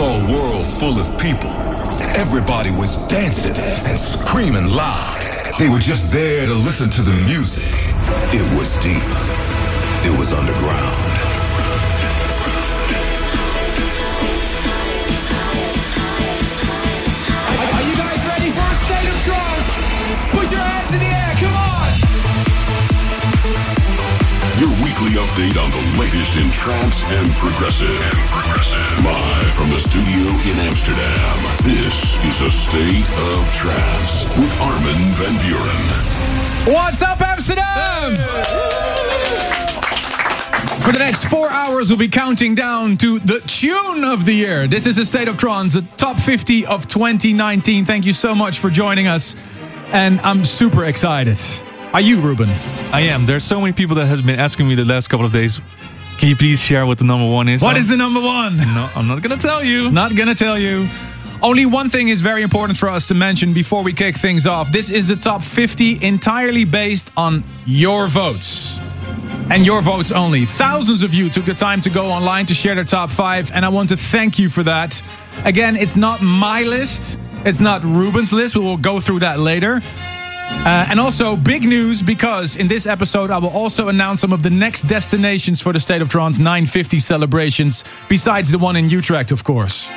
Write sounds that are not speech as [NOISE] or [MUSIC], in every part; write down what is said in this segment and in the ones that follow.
saw a world full of people. Everybody was dancing and screaming loud. They were just there to listen to the music. It was deep. It was underground. Are you guys ready for a state of trance? Put your hands in the air, come on! Your weekly update on the latest in trance and progressive. And progressive. Live from the studio in Amsterdam. This is a state of trance with Armin van Buuren. What's up, Amsterdam? For the next four hours, we'll be counting down to the tune of the year. This is a State of Trance, the top 50 of 2019. Thank you so much for joining us. And I'm super excited. Are you, Ruben? I am. There's so many people that have been asking me the last couple of days. Can you please share what the number one is? What is the number one? No, I'm not gonna tell you. Not gonna tell you. Only one thing is very important for us to mention before we kick things off. This is the top 50 entirely based on your votes. And your votes only. Thousands of you took the time to go online to share their top five, and I want to thank you for that. Again, it's not my list, it's not Ruben's list. We will go through that later. Uh, and also, big news because in this episode, I will also announce some of the next destinations for the State of Trance 950 celebrations, besides the one in Utrecht, of course.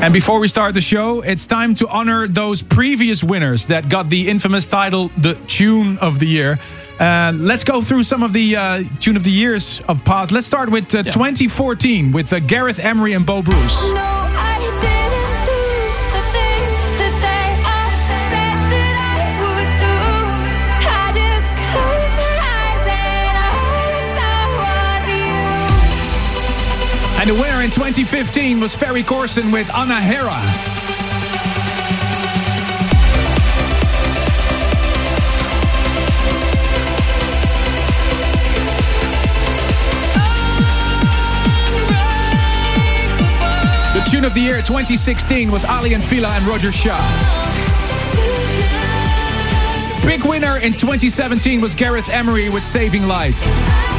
And before we start the show, it's time to honor those previous winners that got the infamous title, the Tune of the Year. Uh, let's go through some of the uh, Tune of the Years of past. Let's start with uh, 2014 with uh, Gareth Emery and Bo Bruce. No, And the winner in 2015 was Ferry Corsten with Anahera. The tune of the year 2016 was Aly and Fila and Roger Shah. Big winner in 2017 was Gareth Emery with Saving Lights.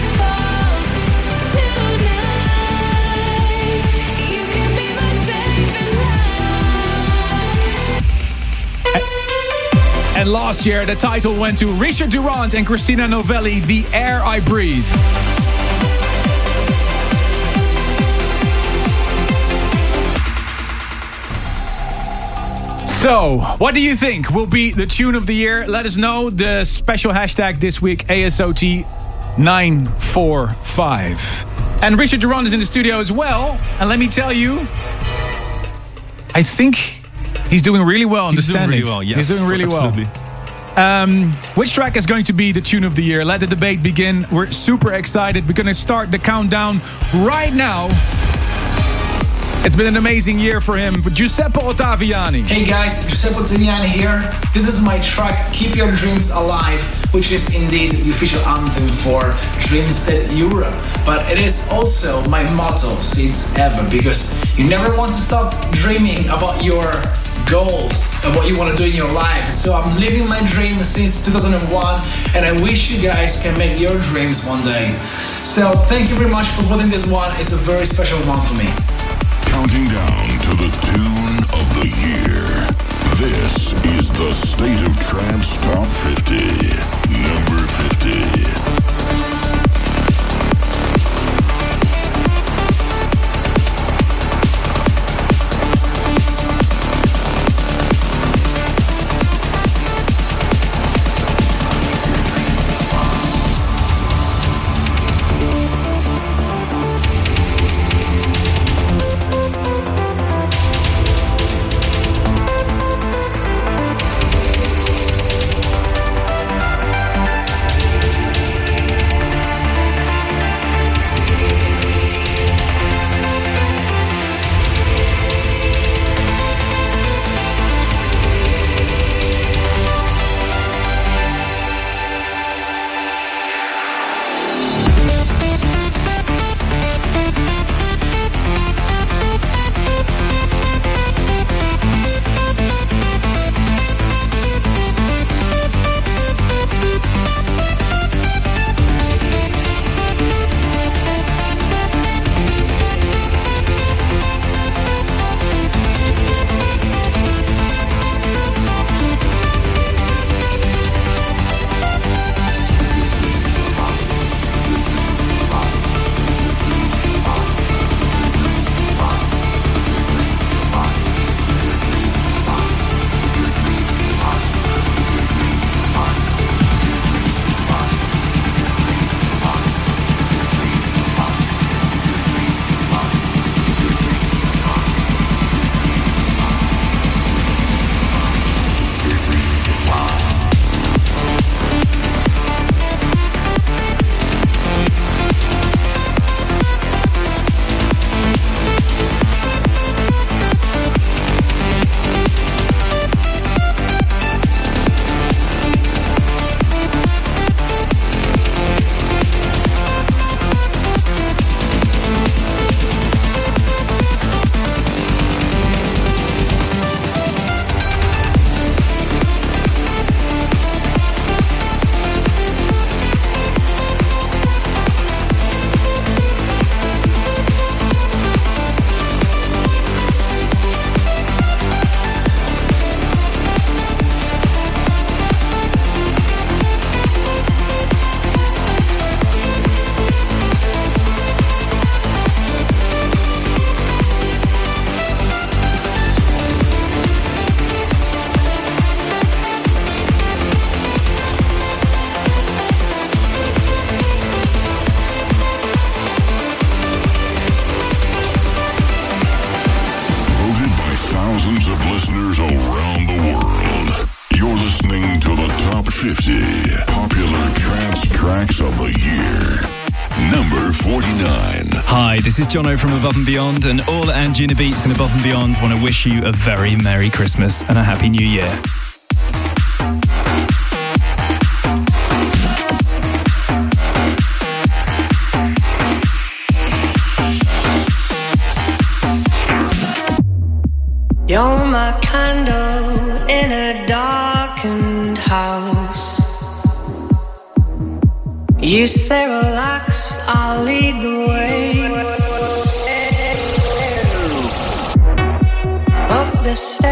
And last year, the title went to Richard Durand and Christina Novelli, The Air I Breathe. So, what do you think will be the tune of the year? Let us know. The special hashtag this week, ASOT945. And Richard Durand is in the studio as well. And let me tell you, I think he's doing really well on He's the doing really well. Yes, he's doing really absolutely. well. Um, which track is going to be the tune of the year? Let the debate begin. We're super excited. We're going to start the countdown right now. It's been an amazing year for him. For Giuseppe Ottaviani. Hey guys, Giuseppe Ottaviani here. This is my track Keep Your Dreams Alive, which is indeed the official anthem for Dreamstate Europe. But it is also my motto since ever because you never want to stop dreaming about your goals and what you want to do in your life. So I'm living my dream since 2001 and I wish you guys can make your dreams one day. So thank you very much for voting this one. It's a very special one for me. Counting down to the tune of the year. This is the State of Trance Top 50. Number 50. Jono from Above and Beyond, and all Anjunabeats and Above and Beyond want to wish you a very Merry Christmas and a Happy New Year. Staircase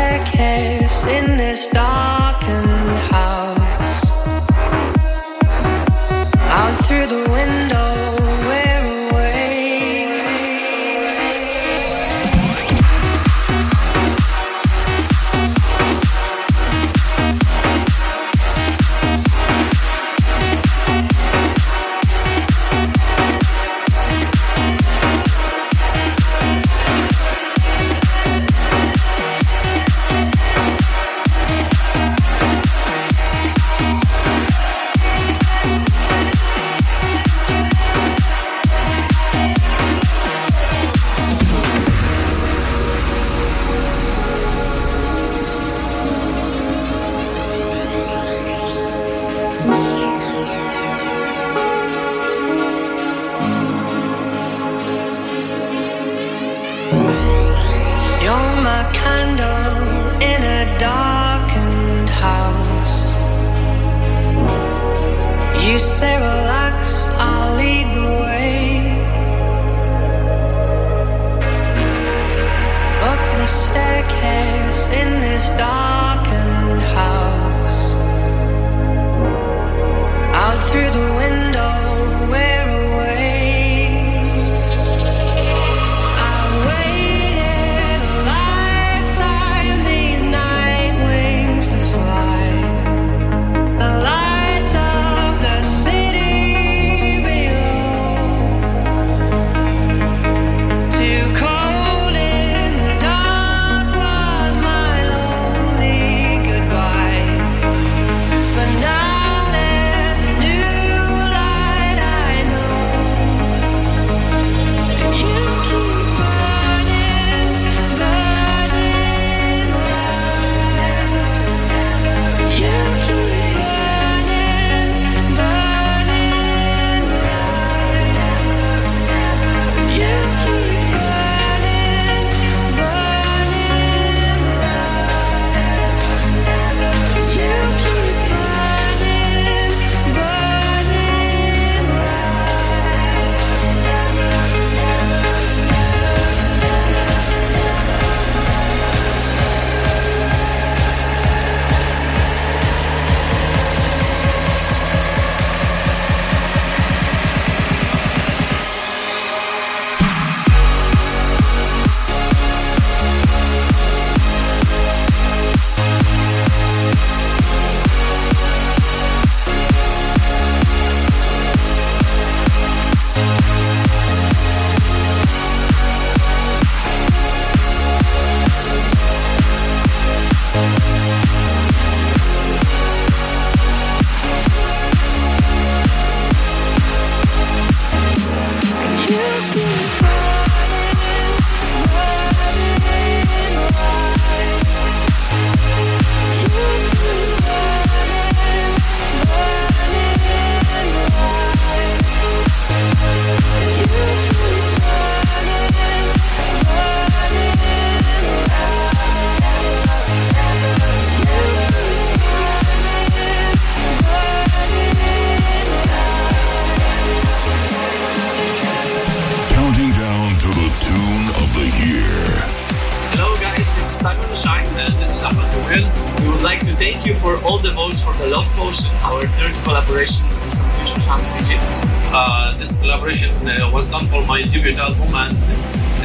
Simon Shine and this is Ruel. We would like to thank you for all the votes for the Love Potion, our third collaboration with some future sound Egypt. Uh, this collaboration uh, was done for my debut album and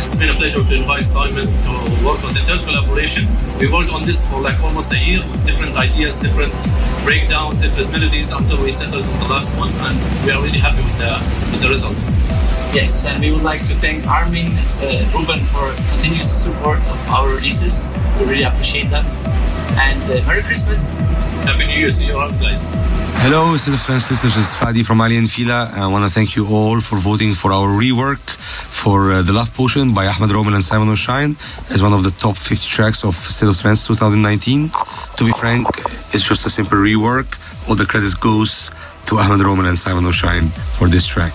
it's been a pleasure to invite Simon to work on the collaboration. We worked on this for like almost a year, with different ideas, different breakdowns, different melodies until we settled on the last one and we are really happy with the, with the result. Yes, and we would like to thank Armin and uh, Ruben for continuous support of our releases. We really appreciate that. And uh, Merry Christmas. Happy New Year to you all, guys. Hello, State of Trance listeners. This is Fadi from Aly & Fila. I want to thank you all for voting for our rework for uh, The Love Potion by Ahmed Romel and Simon O'Shine as one of the top 50 tracks of State of Trance 2019. To be frank, it's just a simple rework. All the credit goes to Ahmed Romel and Simon O'Shine for this track.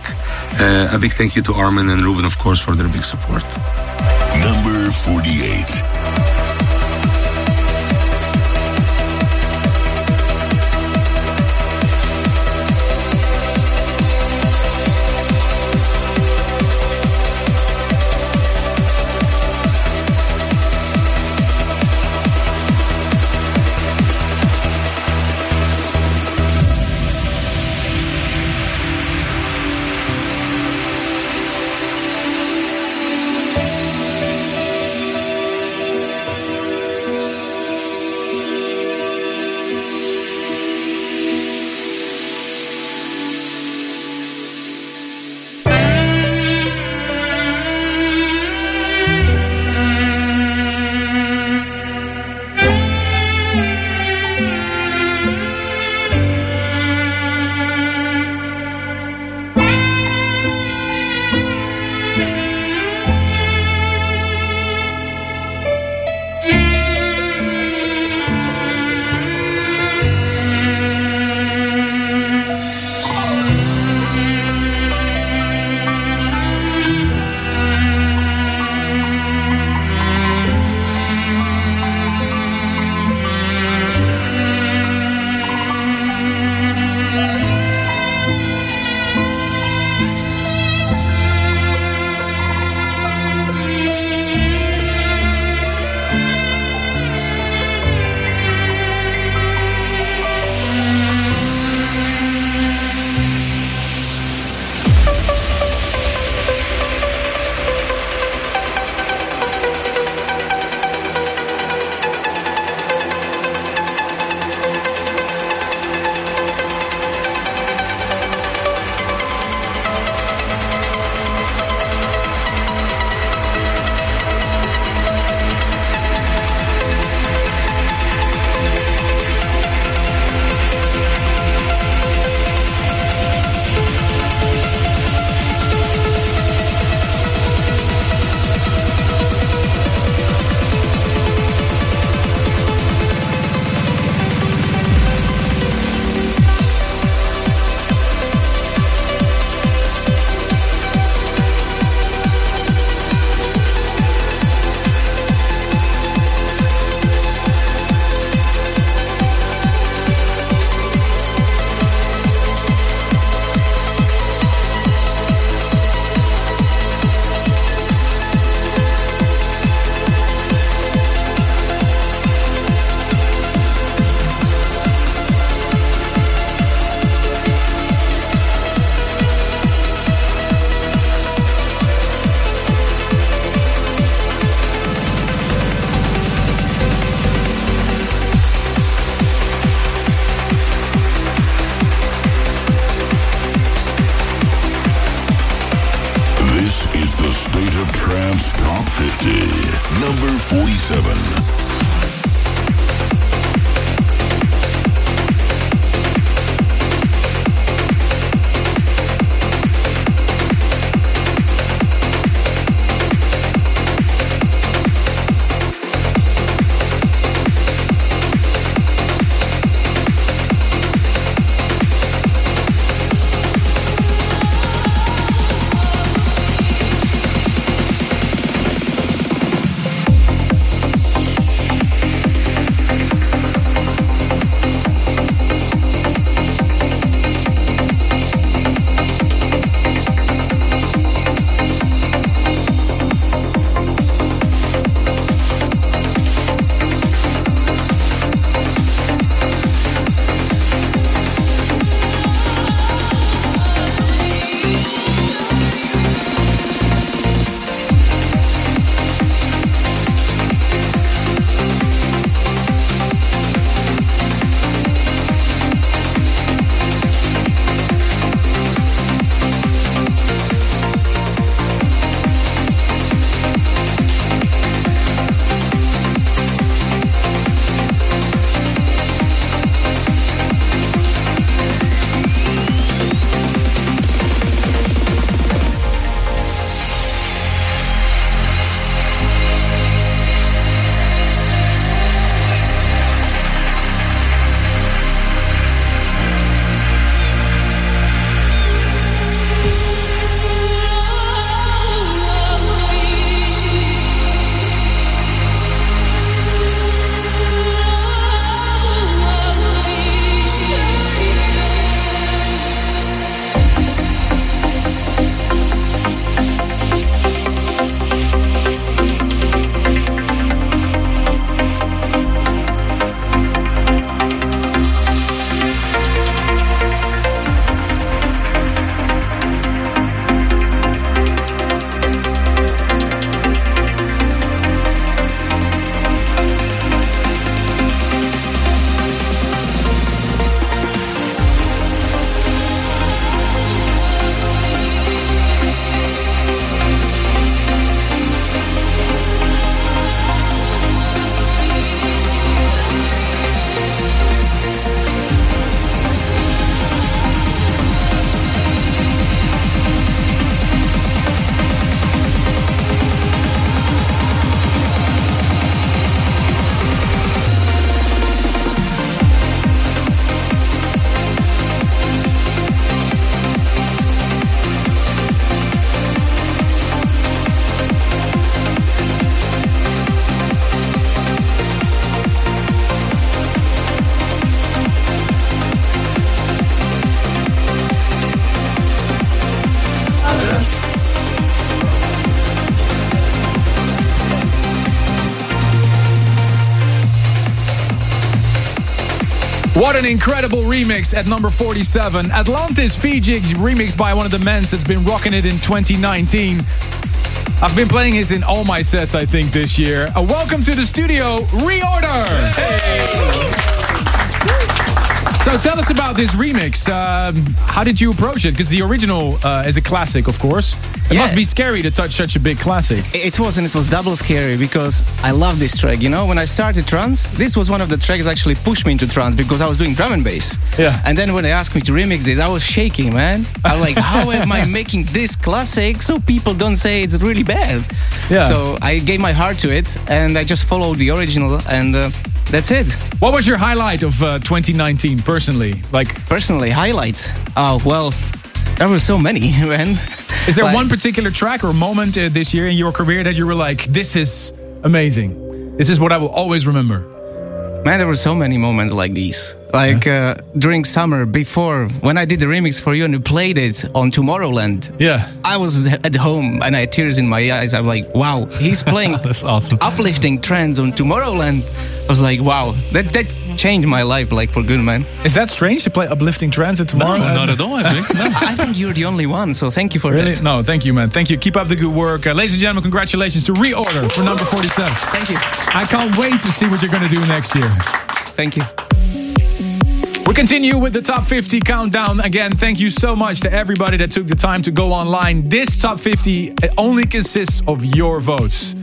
Uh, a big thank you to Armin and Ruben, of course, for their big support. Number 48. What an incredible remix at number 47. Atlantis Fiji remixed by one of the men that's been rocking it in 2019. I've been playing his in all my sets, I think, this year. Uh, welcome to the studio, Reorder! So tell us about this remix. Um, how did you approach it? Because the original uh, is a classic, of course. It Yeah. must be scary to touch such a big classic. It was, and it was double scary because I love this track. You know, when I started trance, this was one of the tracks that actually pushed me into trance because I was doing drum and bass. Yeah. And then when they asked me to remix this, I was shaking, man. I was like, how am I making this classic so people don't say it's really bad? Yeah. So I gave my heart to it and I just followed the original and uh, that's it. What was your highlight of uh, 2019, personally? Like, Personally, highlight. Oh, well, there were so many, [LAUGHS] man. is there Like- one particular track or moment uh, this year in your career that you were like, this is amazing? This is what I will always remember. Man, there were so many moments like these. Like uh, during summer, before when I did the remix for you and you played it on Tomorrowland. Yeah. I was at home and I had tears in my eyes. I'm like, wow, he's playing [LAUGHS] That's awesome. uplifting trends on Tomorrowland. I was like, wow, that that changed my life like for good, man. Is that strange to play uplifting trance at tomorrow? No, not at all, I think. No. [LAUGHS] I think you're the only one, so thank you for Really? that. No, thank you, man. Thank you. Keep up the good work. Uh, ladies and gentlemen, congratulations to Reorder for number 47. Thank you. I can't wait to see what you're going to do next year. Thank you. Continue with the top 50 countdown. Again, thank you so much to everybody that took the time to go online. This top 50 only consists of your votes.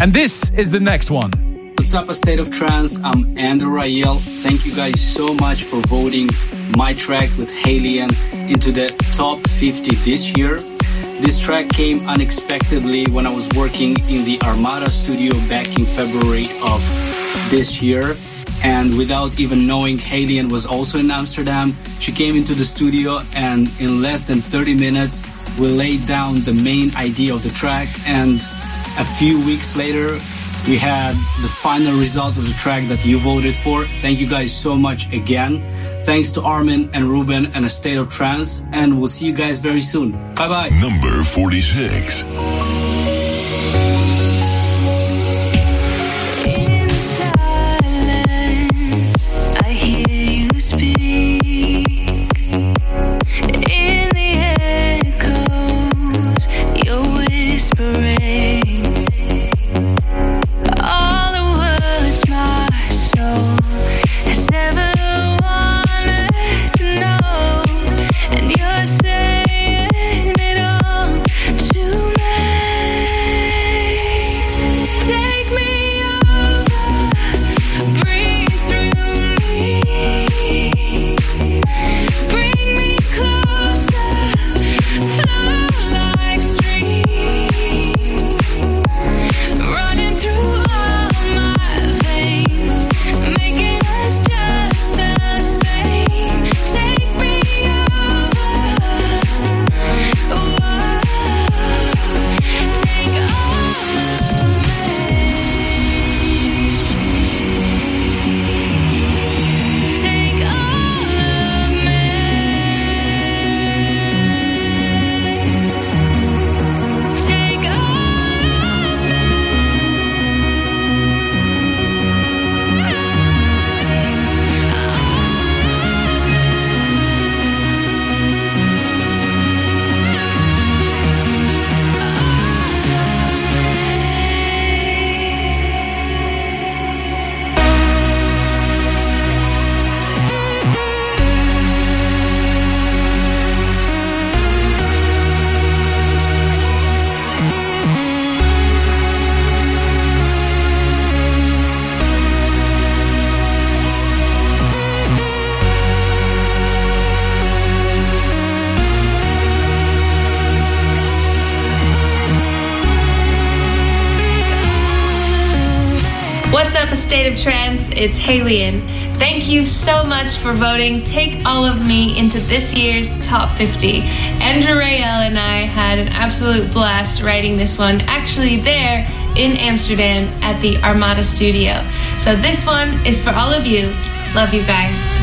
And this is the next one. What's up, a state of trance? I'm Andrew Rayel. Thank you guys so much for voting my track with Haliene into the top 50 this year. This track came unexpectedly when I was working in the Armada studio back in February of this year. And without even knowing Haliene was also in Amsterdam, she came into the studio and in less than 30 minutes, we laid down the main idea of the track. And a few weeks later, we had the final result of the track that you voted for. Thank you guys so much again. Thanks to Armin and Ruben and A State of Trance. And we'll see you guys very soon. Bye bye. Number 46. It's Haliene. Thank you so much for voting Take All of Me into this year's Top 50. Andrew Rayel and I had an absolute blast writing this one, actually, there in Amsterdam at the Armada Studio. So, this one is for all of you. Love you guys.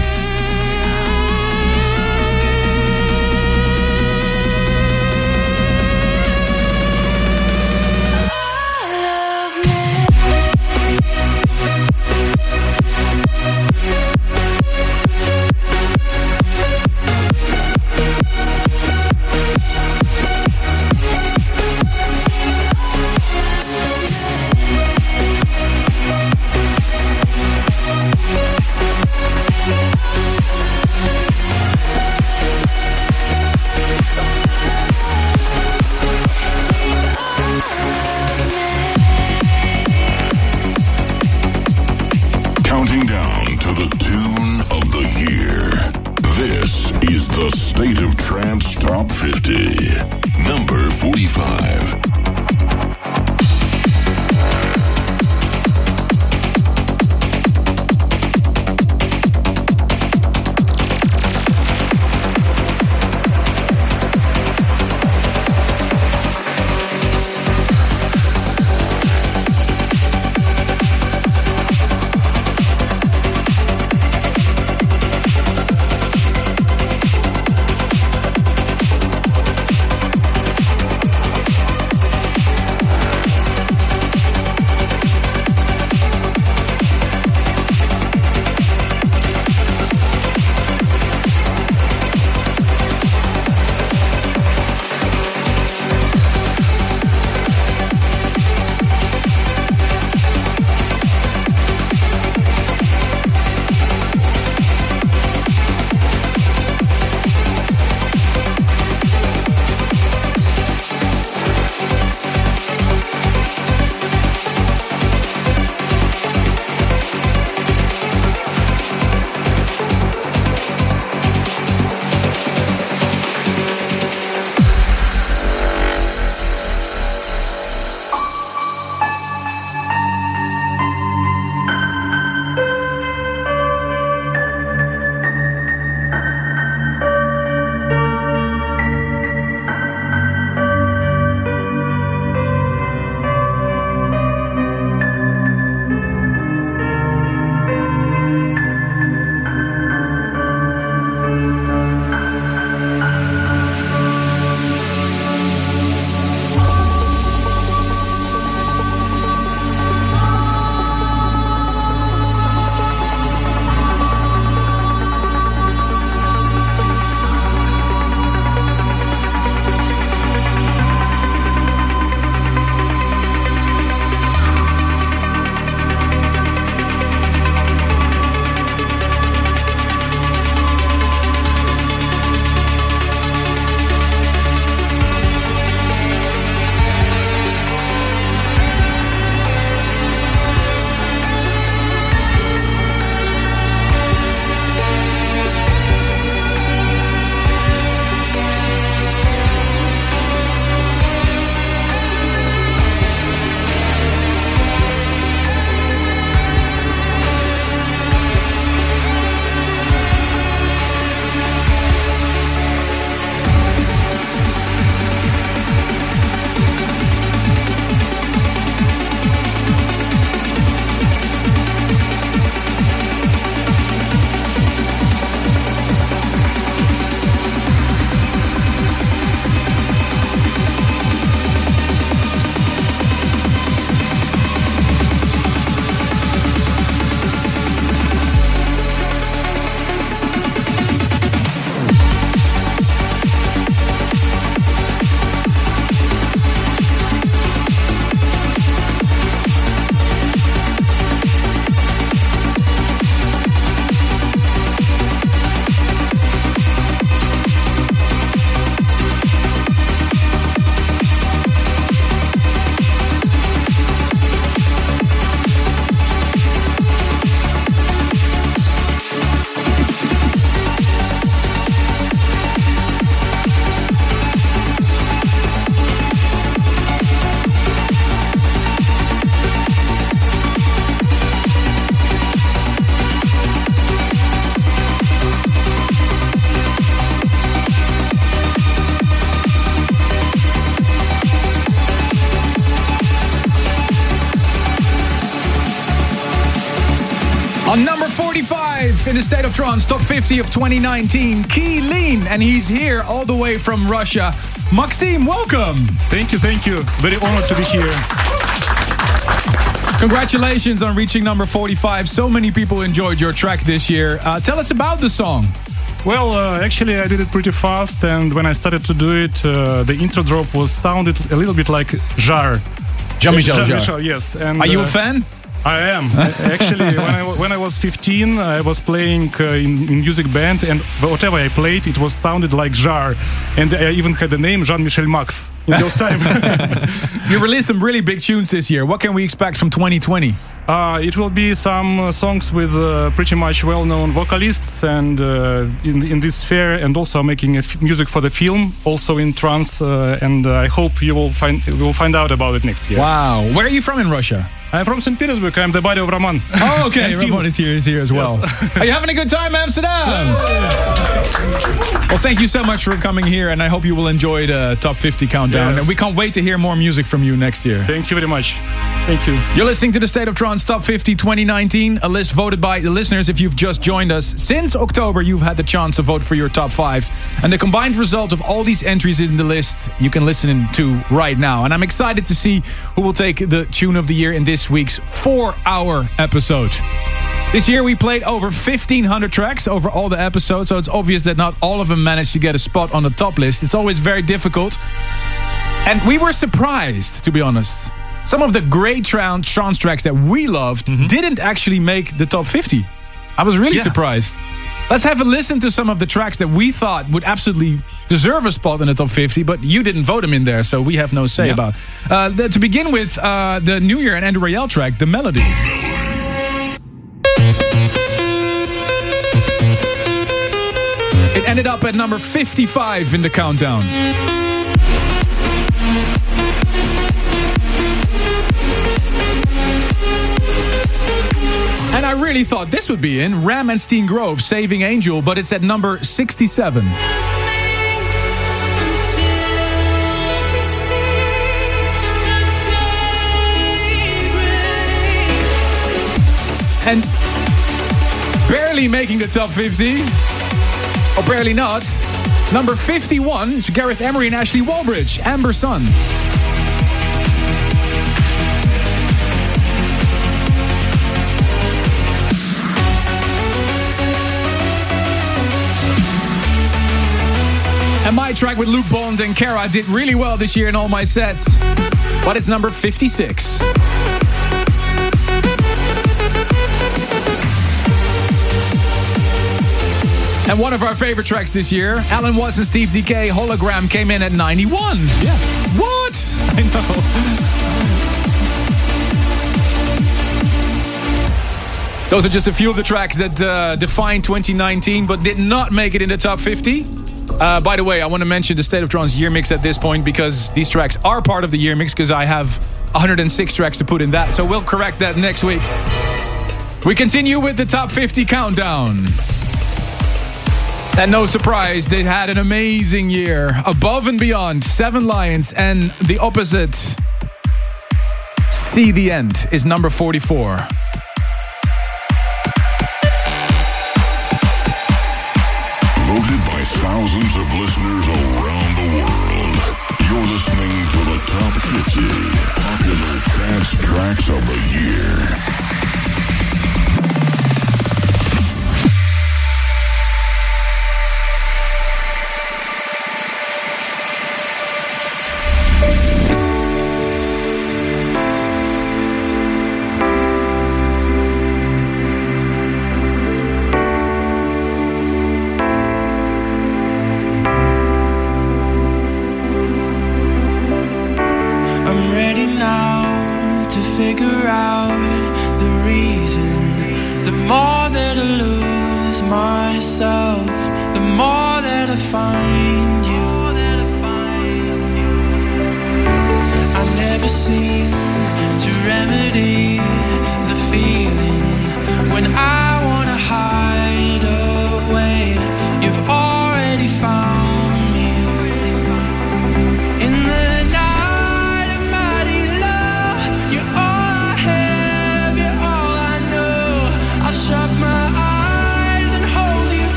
50 of 2019, Key Lean, and he's here all the way from Russia. Maxime, welcome. Thank you, thank you. Very honored to be here. Congratulations on reaching number 45. So many people enjoyed your track this year. Uh, tell us about the song. Well, uh, actually, I did it pretty fast, and when I started to do it, uh, the intro drop was sounded a little bit like Jarre. Jean-Michel. Jean-Michel, yes. And, Are you a uh, fan? I am [LAUGHS] actually. when I when I was 15, I was playing uh, in, in music band, and whatever I played, it was sounded like Jarre, and I even had the name Jean Michel Max in those times. [LAUGHS] You released some really big tunes this year. What can we expect from 2020? Uh, it will be some uh, songs with uh, pretty much well-known vocalists and uh, in in this sphere, and also making a f- music for the film, also in trance. Uh, and uh, I hope you will find you will find out about it next year. Wow, where are you from in Russia? I'm from St. Petersburg. I'm the body of Raman. Oh, okay. [LAUGHS] Ramon is here, is here as well. [LAUGHS] Are you having a good time, Amsterdam? Well, thank you so much for coming here, and I hope you will enjoy the Top 50 Countdown. Yes. And we can't wait to hear more music from you next year. Thank you very much. Thank you. You're listening to the State of Trance Top 50 2019, a list voted by the listeners if you've just joined us. Since October, you've had the chance to vote for your top five. And the combined result of all these entries in the list, you can listen to right now. And I'm excited to see who will take the tune of the year in this week's four hour episode. This year we played over 1500 tracks over all the episodes, so it's obvious that not all of them managed to get a spot on the top list. It's always very difficult. And we were surprised, to be honest. Some of the great trance tracks that we loved mm-hmm. didn't actually make the top 50. I was really Yeah. surprised. Let's have a listen to some of the tracks that we thought would absolutely deserve a spot in the top 50, but you didn't vote them in there, so we have no say Yeah. about. Uh, the, to begin with, uh, the New Year and Andrew Rayel track, "The Melody." It ended up at number 55 in the countdown. Really thought this would be in Ram and Stine Grove, Saving Angel, but it's at number 67. And barely making the top 50, or barely not, number 51 is Gareth Emery and Ashley Wallbridge, Amber Sun. And my track with Luke Bond and KARRA did really well this year in all my sets. But it's number 56. And one of our favorite tracks this year, Allen Watts and Steve DK Hologram came in at 91. Yeah. What? [LAUGHS] I know. Those are just a few of the tracks that uh, defined 2019 but did not make it in the top 50. Uh, by the way, I want to mention the State of Trance year mix at this point because these tracks are part of the year mix because I have 106 tracks to put in that. So we'll correct that next week. We continue with the top 50 countdown. And no surprise, they had an amazing year. Above and beyond, Seven Lions, and the opposite, See the End, is number 44. Thousands of listeners around the world. You're listening to the top 50 popular trance tracks of the year.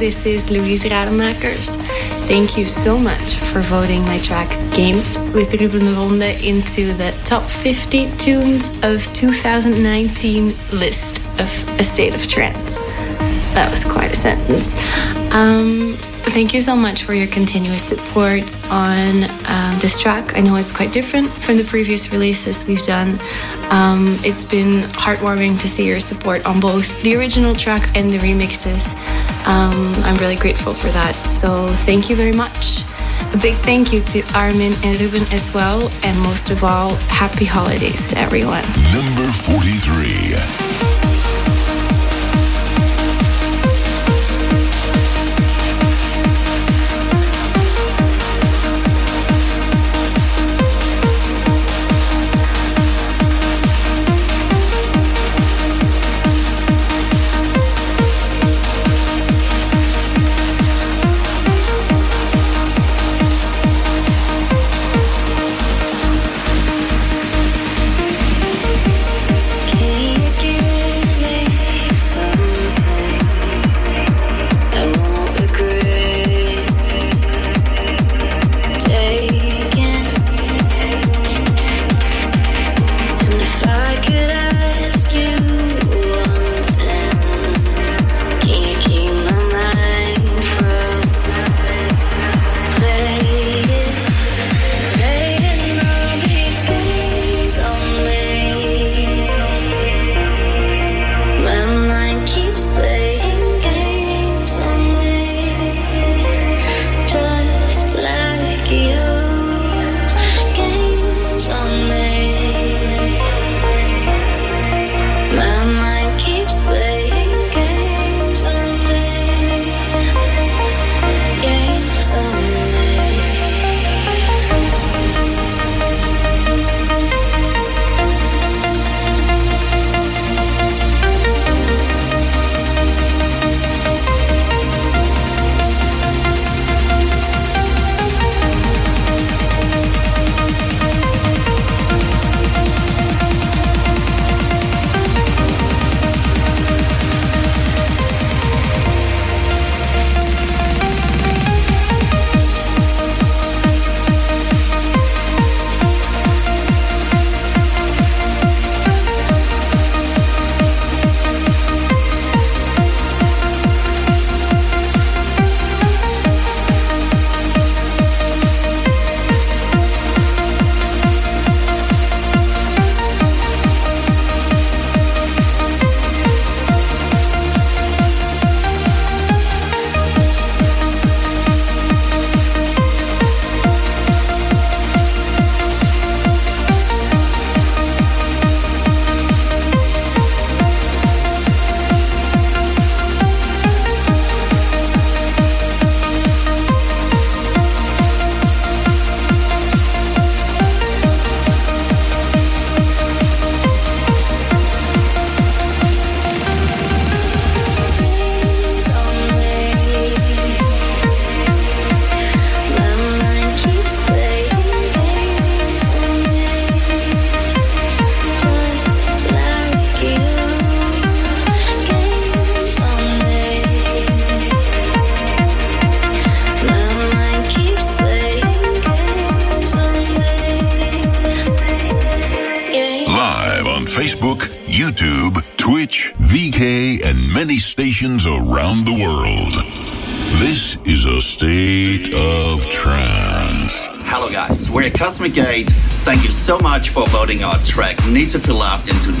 This is Louise Rademakers. Thank you so much for voting my track Games with Ruben Ronde into the top 50 tunes of 2019 list of A State of Trance. That was quite a sentence. Um, thank you so much for your continuous support on um, this track. I know it's quite different from the previous releases we've done. Um, it's been heartwarming to see your support on both the original track and the remixes. Um, I'm really grateful for that. So thank you very much. A big thank you to Armin and Ruben as well. And most of all, happy holidays to everyone. Number 43.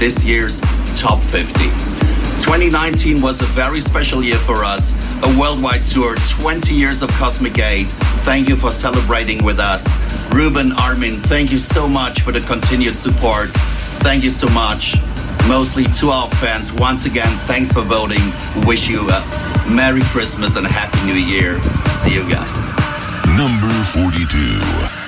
This year's Top 50. 2019 was a very special year for us, a worldwide tour, 20 years of Cosmic Gate. Thank you for celebrating with us. Ruben, Armin, thank you so much for the continued support. Thank you so much. Mostly to our fans, once again, thanks for voting. Wish you a Merry Christmas and a Happy New Year. See you guys. Number 42.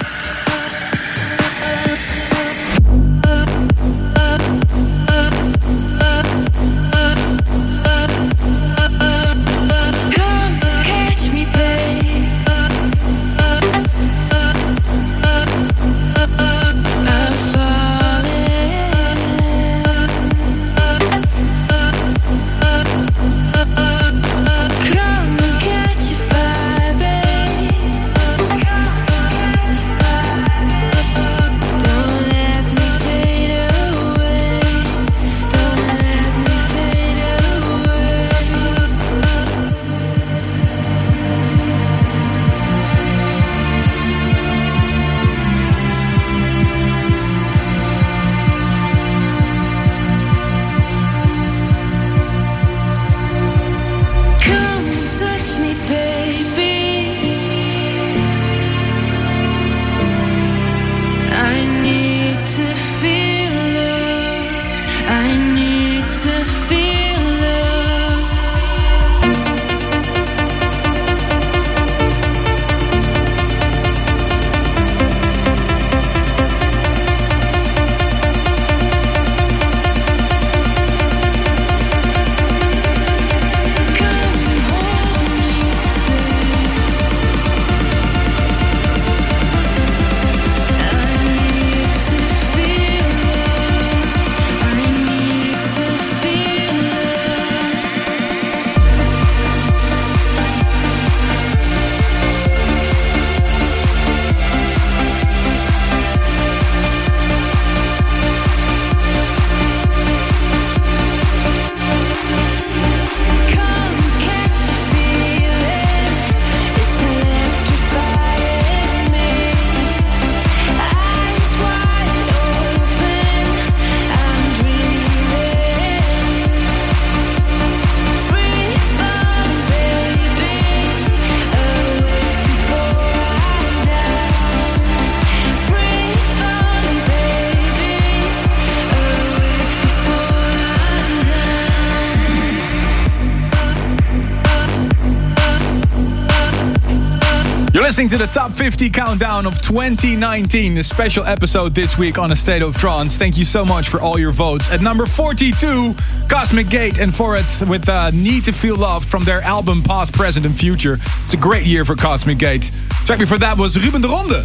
Listening to the Top 50 Countdown of 2019, a special episode this week on A State of Trance. Thank you so much for all your votes. At number 42, Cosmic Gate, and for it with uh, Need to Feel Love from their album Past, Present, and Future. It's a great year for Cosmic Gate. Track before that was Ruben de Ronde.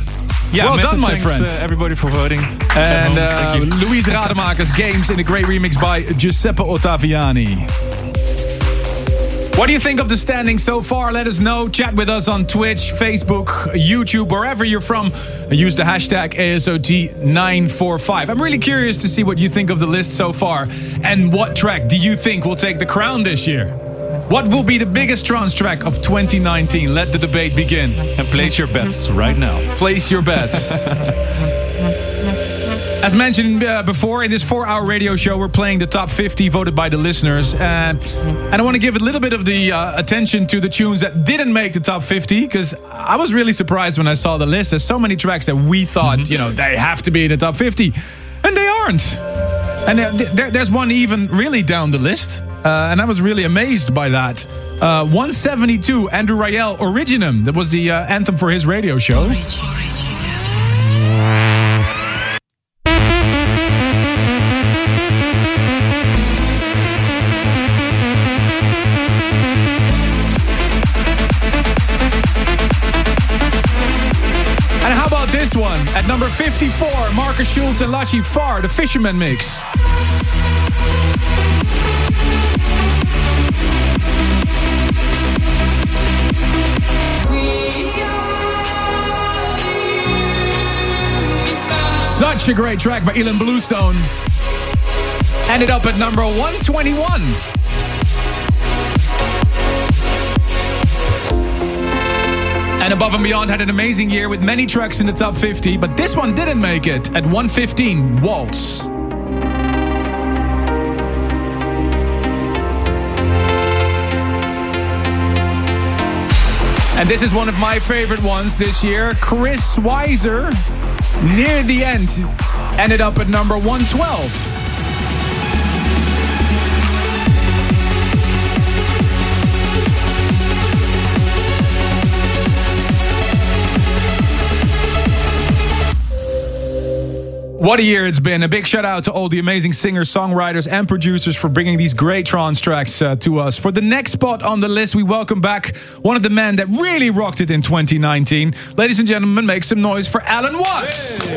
Yeah, well done, my thanks, friends. uh, everybody for voting. and uh. Louise Rademaker's Games in a great remix by Giuseppe Ottaviani. What do you think of the standing so far? Let us know. Chat with us on Twitch, Facebook, YouTube, wherever you're from. Use the hashtag ASOT945. I'm really curious to see what you think of the list so far. And what track do you think will take the crown this year? What will be the biggest trance track of 2019? Let the debate begin. And place your bets right now. Place your bets. [LAUGHS] As mentioned uh, before, in this four hour radio show, we're playing the top 50 voted by the listeners. Uh, and I want to give a little bit of the uh, attention to the tunes that didn't make the top 50 because I was really surprised when I saw the list. There's so many tracks that we thought, you know, they have to be in the top 50, and they aren't. And uh, th- there, there's one even really down the list. Uh, and I was really amazed by that. Uh, 172, Andrew Rayel, Originum. That was the uh, anthem for his radio show. And Number 54, Markus Schulz and Lachi Farr, the Fisherman Mix. Such a great track by Ilan Bluestone. Ended up at number 121. And Above and Beyond had an amazing year with many tracks in the top 50, but this one didn't make it at 115, Waltz. And this is one of my favorite ones this year. Chris Weiser, near the end, ended up at number 112. What a year it's been. A big shout out to all the amazing singers, songwriters, and producers for bringing these great trance tracks uh, to us. For the next spot on the list, we welcome back one of the men that really rocked it in 2019. Ladies and gentlemen, make some noise for Allen Watts.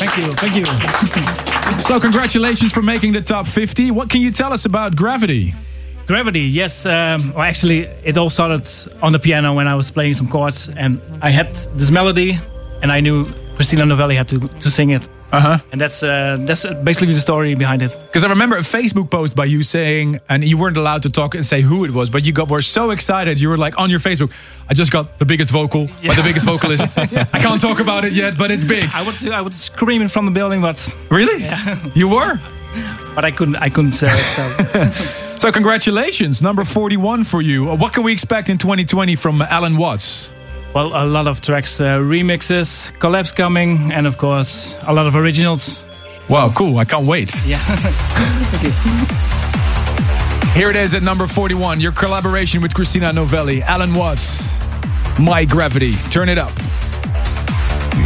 Thank you. Thank you. [LAUGHS] So, congratulations for making the top 50. What can you tell us about Gravity? Gravity, yes. Um, well, actually, it all started on the piano when I was playing some chords, and I had this melody, and I knew Christina Novelli had to to sing it. Uh huh. And that's uh, that's basically the story behind it. Because I remember a Facebook post by you saying, and you weren't allowed to talk and say who it was, but you got were so excited. You were like on your Facebook, I just got the biggest vocal by the biggest vocalist. [LAUGHS] I can't talk about it yet, but it's big. I would I would scream it from the building, but Really? You were? but I couldn't I couldn't say it. So. So congratulations, number 41 for you. What can we expect in 2020 from Allen Watts? Well, a lot of tracks, uh, remixes, collabs coming, and of course a lot of originals. Wow, cool. I can't wait. Yeah. [LAUGHS] Here it is at number 41, your collaboration with Christina Novelli, Allen Watts, My Gravity. Turn it up.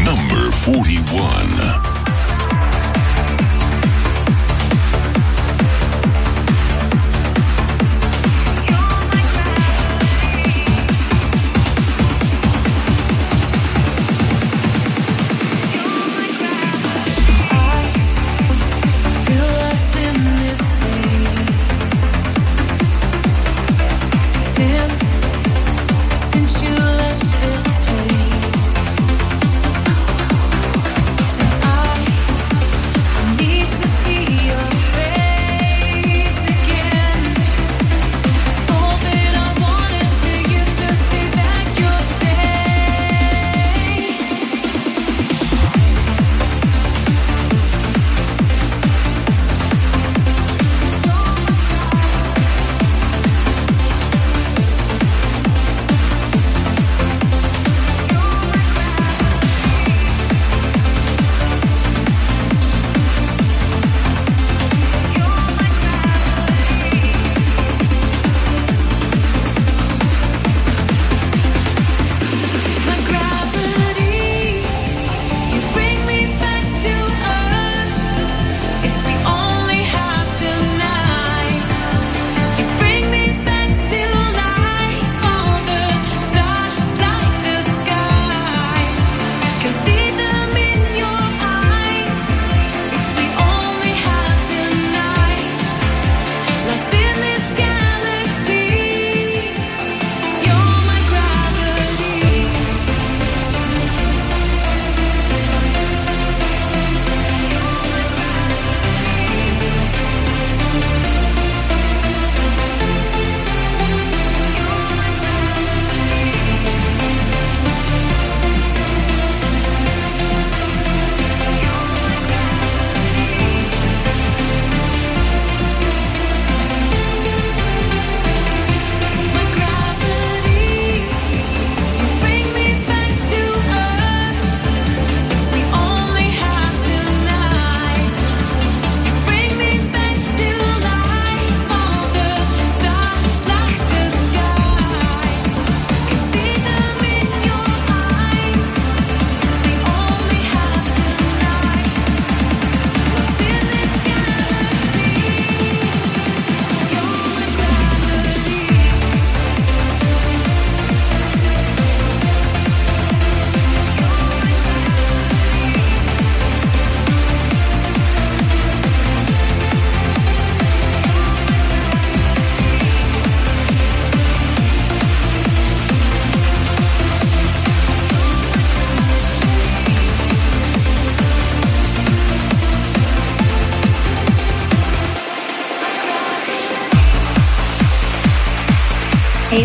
Number 41.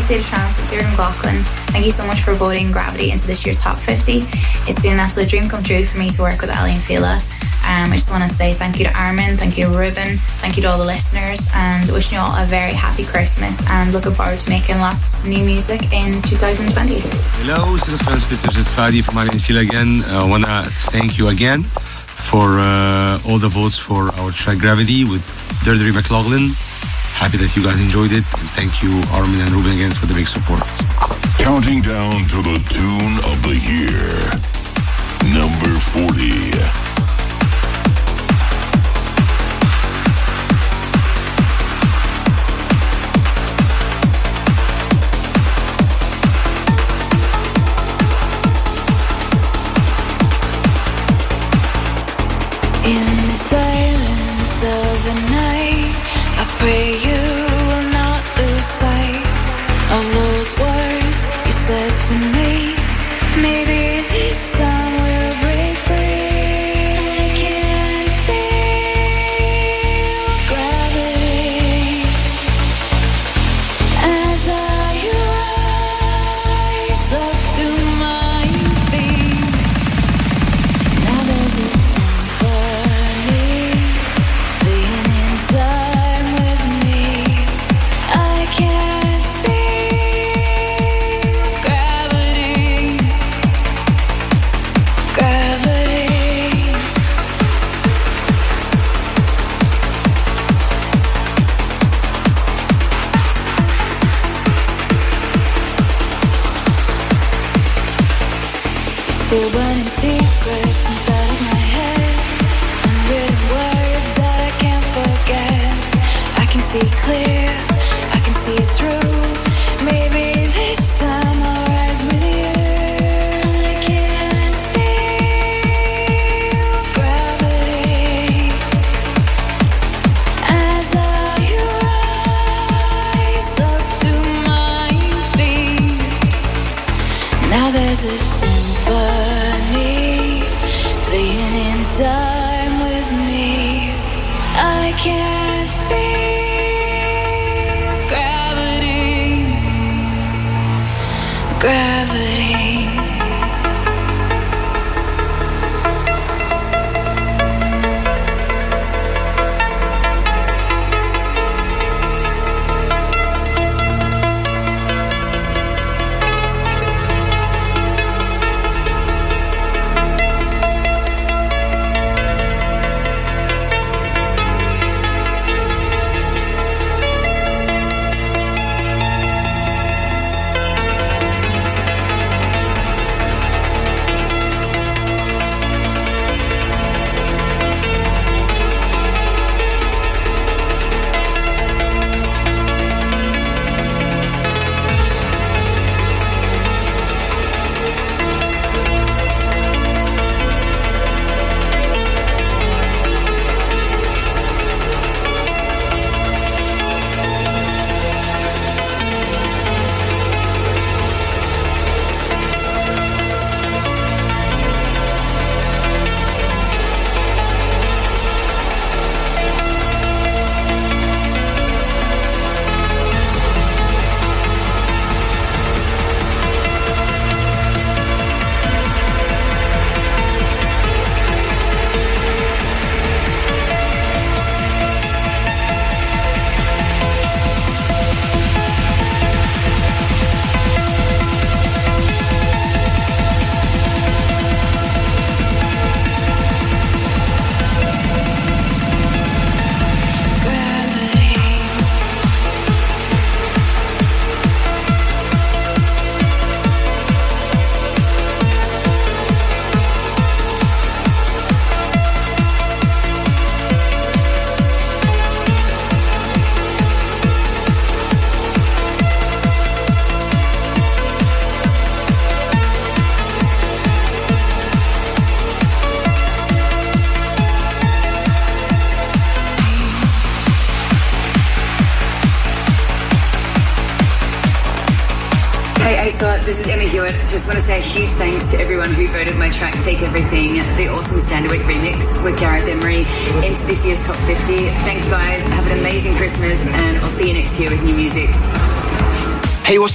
State of Trance, McLaughlin. Thank you so much for voting Gravity into this year's top 50. It's been an absolute dream come true for me to work with Aly and Fila. Um, I just want to say thank you to Armin, thank you to Ruben, thank you to all the listeners, and wishing you all a very happy Christmas and looking forward to making lots of new music in 2020. Hello, of Trance listeners. It's Fadi from Aly and Fila again. I want to thank you again for uh, all the votes for our track Gravity with Deirdre McLaughlin. Happy that you guys enjoyed it. And thank you, Armin and Ruben, again for the big support. Counting down to the tune of the year. Number 40.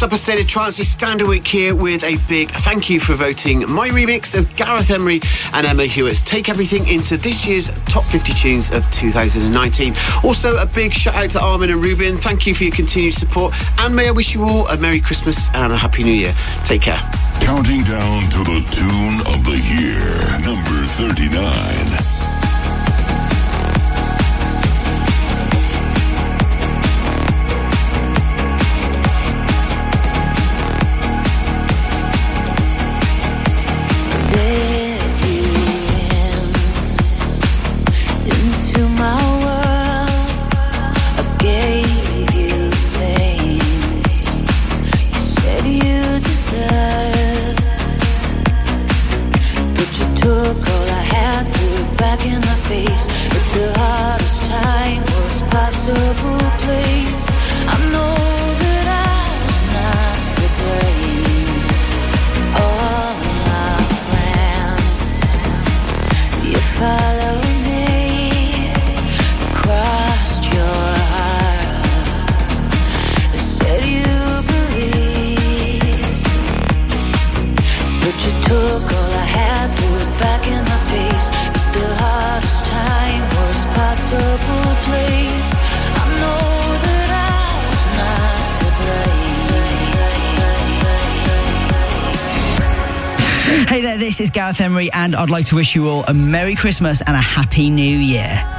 Up, a state of trance? It's Standerwick here with a big thank you for voting my remix of Gareth Emery and Emma Hewitt's Take Everything into this year's top 50 tunes of 2019. Also, a big shout out to Armin and Ruben. Thank you for your continued support, and may I wish you all a Merry Christmas and a Happy New Year. Take care. Counting down to the tune of the year, number 39. Emery, and I'd like to wish you all a Merry Christmas and a Happy New Year.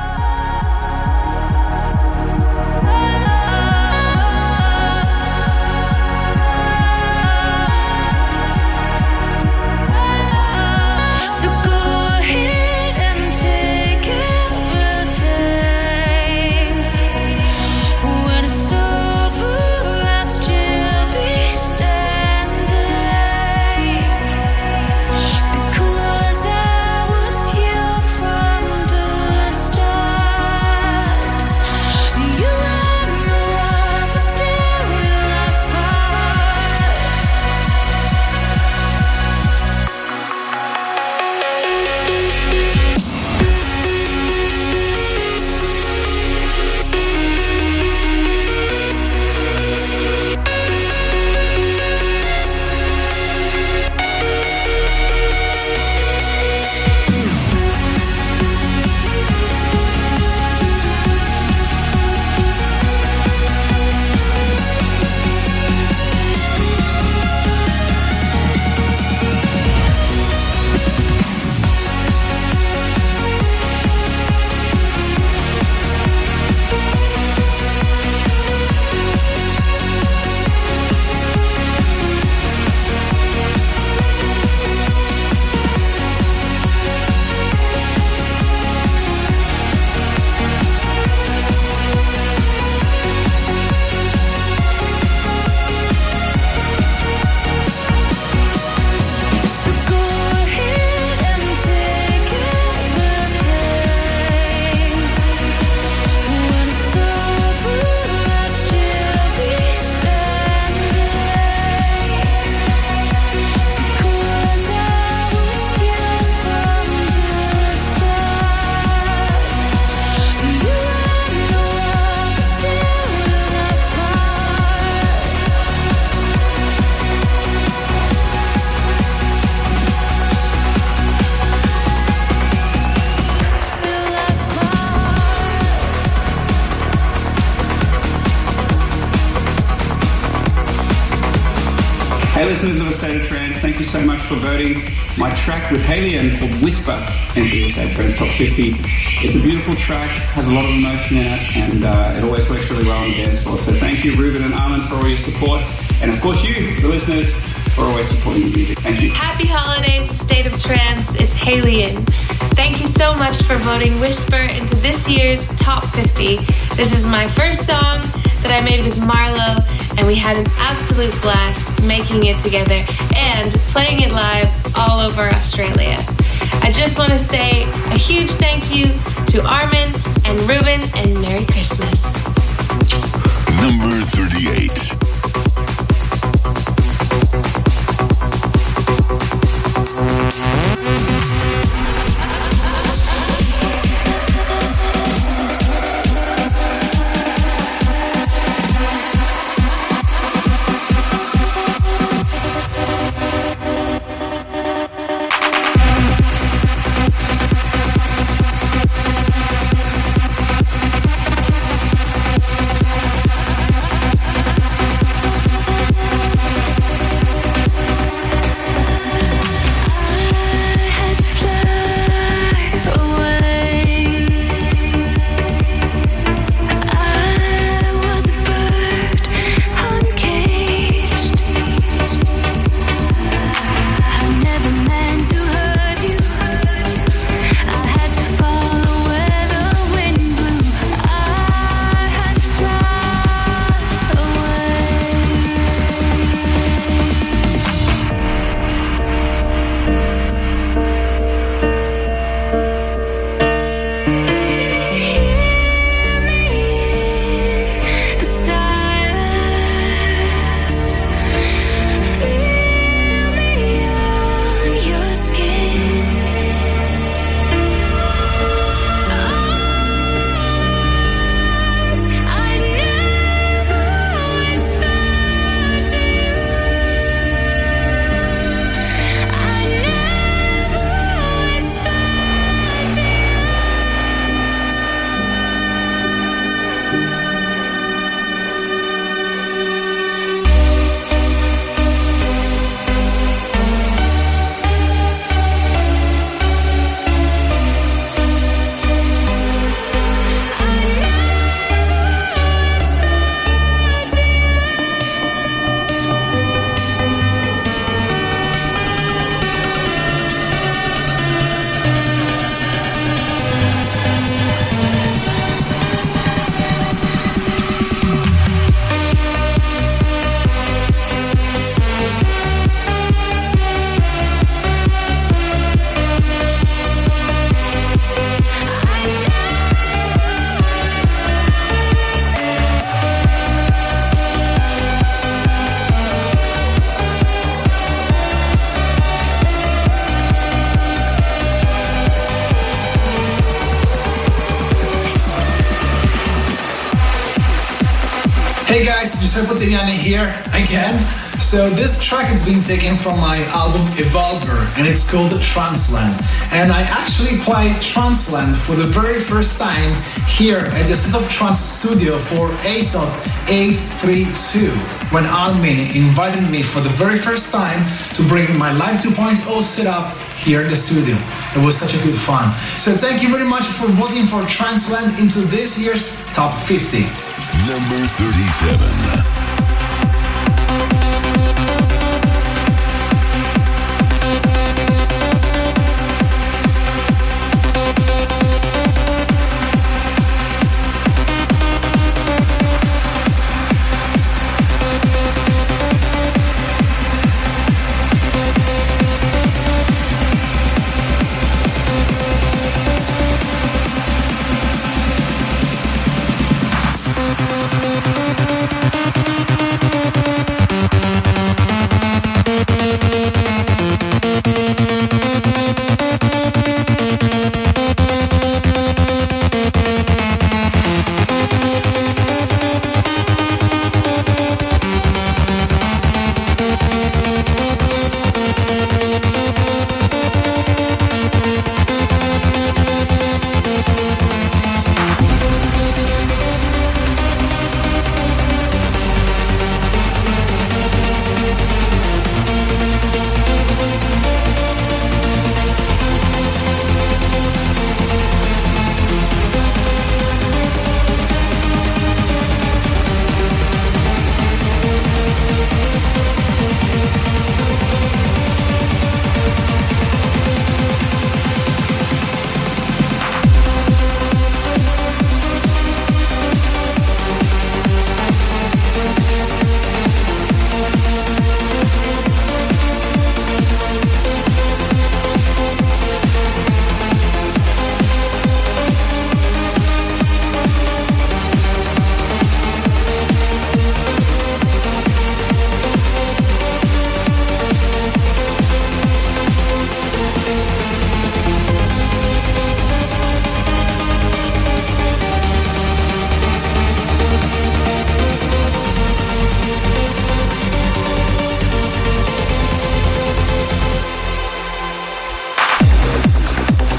Has a lot of emotion in it, and uh, it always works really well on the dance floor. So thank you, Ruben and Armin, for all your support. And of course, you, the listeners, for always supporting the music. Thank you. Happy holidays, State of Trance. It's Haliene. Thank you so much for voting Whisper into this year's Top 50. This is my first song that I made with MaRLo, and we had an absolute blast making it together and playing it live all over Australia. I just want to say a huge thank you to Armin and Ruben, and Merry Christmas. Number 38. Here again. So this track is being taken from my album Evolver and it's called Transland. And I actually played Transland for the very first time here at the State of Trance studio for ASOT 832 when Armin invited me for the very first time to bring my Live 2.0 setup here in the studio. It was such a good fun. So thank you very much for voting for Transland into this year's Top 50. Number 37.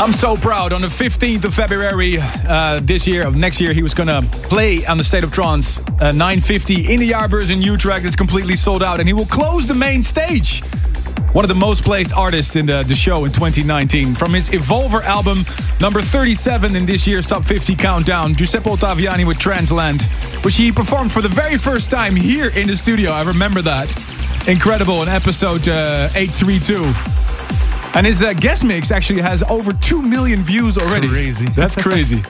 I'm so proud. On the 15th of February uh, this year, of next year, he was gonna play on the State of Trance uh, 950 in the Jaarbeurs in Utrecht. It's completely sold out, and he will close the main stage. One of the most played artists in the, the show in 2019. From his Evolver album, number 37 in this year's Top 50 Countdown, Giuseppe Ottaviani with Transland, which he performed for the very first time here in the studio. I remember that. Incredible in episode uh, 832. And his uh, guest mix actually has over 2 million views already. Crazy. [LAUGHS] That's crazy.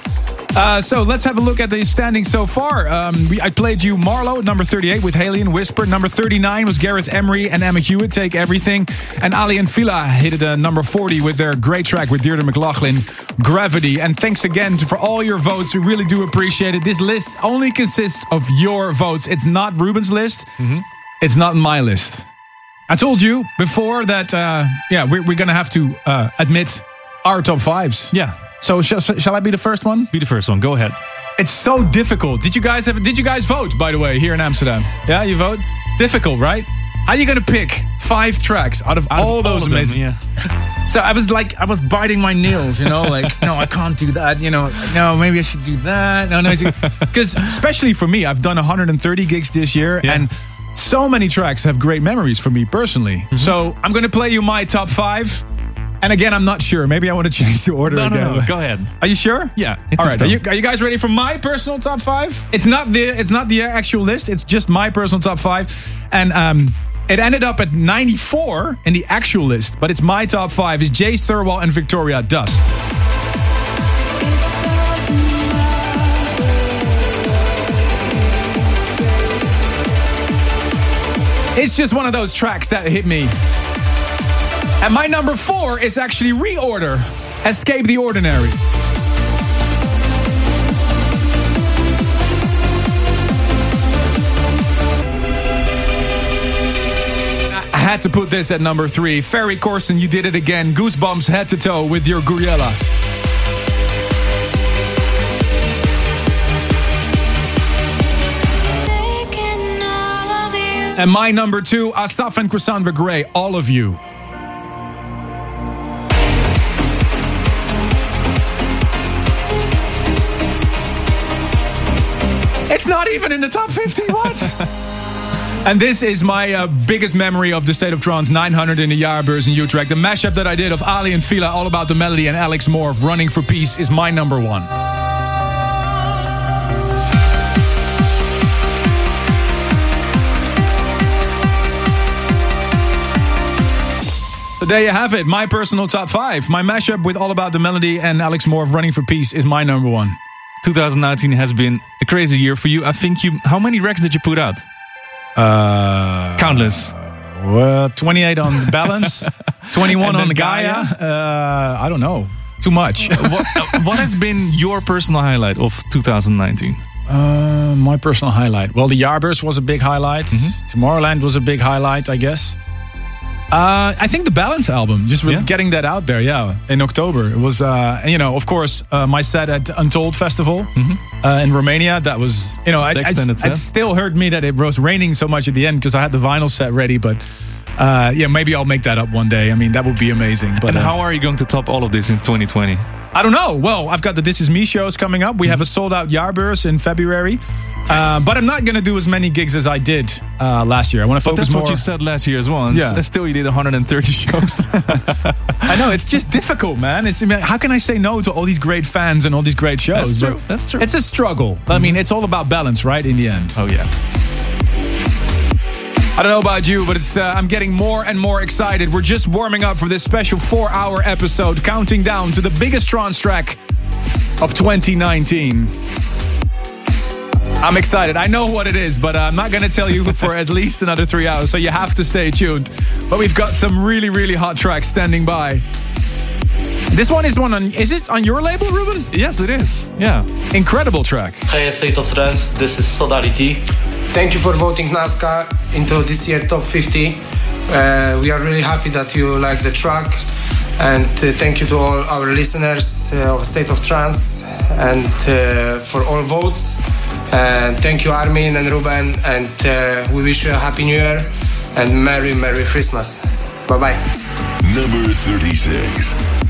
Uh, so let's have a look at the standings so far. Um, we, I played you MaRLo, number 38, with Haliene Whisper. Number 39 was Gareth Emery and Emma Hewitt, Take Everything. And Aly and Fila hit it uh, number 40 with their great track with Deirdre McLaughlin, Gravity. And thanks again to, for all your votes. We really do appreciate it. This list only consists of your votes. It's not Ruben's list. It's not my list. I told you before that, uh, yeah, we're, we're going to have to uh, admit our top fives. Yeah. So shall, shall I be the first one? Be the first one. Go ahead. It's so difficult. Did you guys have? Did you guys vote? By the way, here in Amsterdam. Yeah, you vote. Difficult, right? How are you gonna pick five tracks out of Out of all those of them, amazing? yeah. [LAUGHS] So I was like, I was biting my nails, you know, like, no, I can't do that. You know, no, maybe I should do that. No, no, because especially for me, I've done 130 gigs this year, and so many tracks have great memories for me personally. Mm-hmm. So I'm gonna play you my top five. And again, I'm not sure. Maybe I want to [LAUGHS] change the order No, no, again. no, go ahead. Are you sure? Yeah, All. Are you, are you guys ready for my personal top five? It's not the it's not the actual list. It's just my personal top five, and um, it ended up at 94 in the actual list. But it's my top five. Is Jay Thurwell and Victoria Dust. It's just one of those tracks that hit me. And my number four is actually Reorder, Escape the Ordinary. I had to put this at number three. Ferry Corsten, you did it again. Goosebumps head to toe with your Guriela. And my number two, Asaf and Cassandra Gray, All of You. It's not even in the top 50. What? [LAUGHS] and this is my uh, biggest memory of the State of Trance 900 in the Jaarbeurs in Utrecht. The mashup that I did of Aly and Fila, All About the Melody, and Alex M.O.R.P.H. Running for Peace is my number one. So there you have it. My personal top five. My mashup with All About the Melody and Alex M.O.R.P.H. Running for Peace is my number one. 2019 has been a crazy year for you. I think you. How many records did you put out? Uh, Countless. Well, 28 on the balance, [LAUGHS] 21 on the Gaia. Uh, I don't know. Too much. [LAUGHS] what, uh, what has been your personal highlight of 2019? Uh, my personal highlight. Well, the Jaarbeurs was a big highlight. Mm-hmm. Tomorrowland was a big highlight, I guess. Uh, I think the Balance album, just Yeah? getting that out there, yeah, in October. It was, uh, and, you know, of course, uh, my set at Untold Festival uh, in Romania. That was, you know, I, Mm-hmm. I, it still hurt me that it was raining so much at the end because I had the vinyl set ready. But uh, yeah, maybe I'll make that up one day. I mean, that would be amazing. But and uh, how are you going to top all of this in 2020? I don't know. Well, I've got the This Is Me shows coming up. We have a sold out Jaarbeurs in February. Uh, but I'm not going to do as many gigs as I did uh, last year. I want to focus that's more. what you said last year as well. And Yeah. still, you did 130 [LAUGHS] shows. [LAUGHS] I know it's just difficult, man. It's how can I say no to all these great fans and all these great shows? That's true. But That's true. It's a struggle. I mean, it's all about balance, right? In the end. oh yeah. I don't know about you, but it's uh, I'm getting more and more excited. We're just warming up for this special four-hour episode, counting down to the biggest trance track of 2019. I'm excited. I know what it is, but uh, I'm not going to tell you [LAUGHS] for at least another three hours, so you have to stay tuned. But we've got some really, really hot tracks standing by. This one is one on. Is it on your label, Ruben? Yes, it is. Yeah. Incredible track. Hey, State of Trance, this is Sodality. Thank you for voting Nazca into this year top 50. Uh, we are really happy that you like the track. And uh, thank you to all our listeners uh, of State of Trance and uh, for all votes. And thank you, Armin and Ruben. And uh, we wish you a happy new year and Merry, Merry Christmas. Bye bye. Number 36.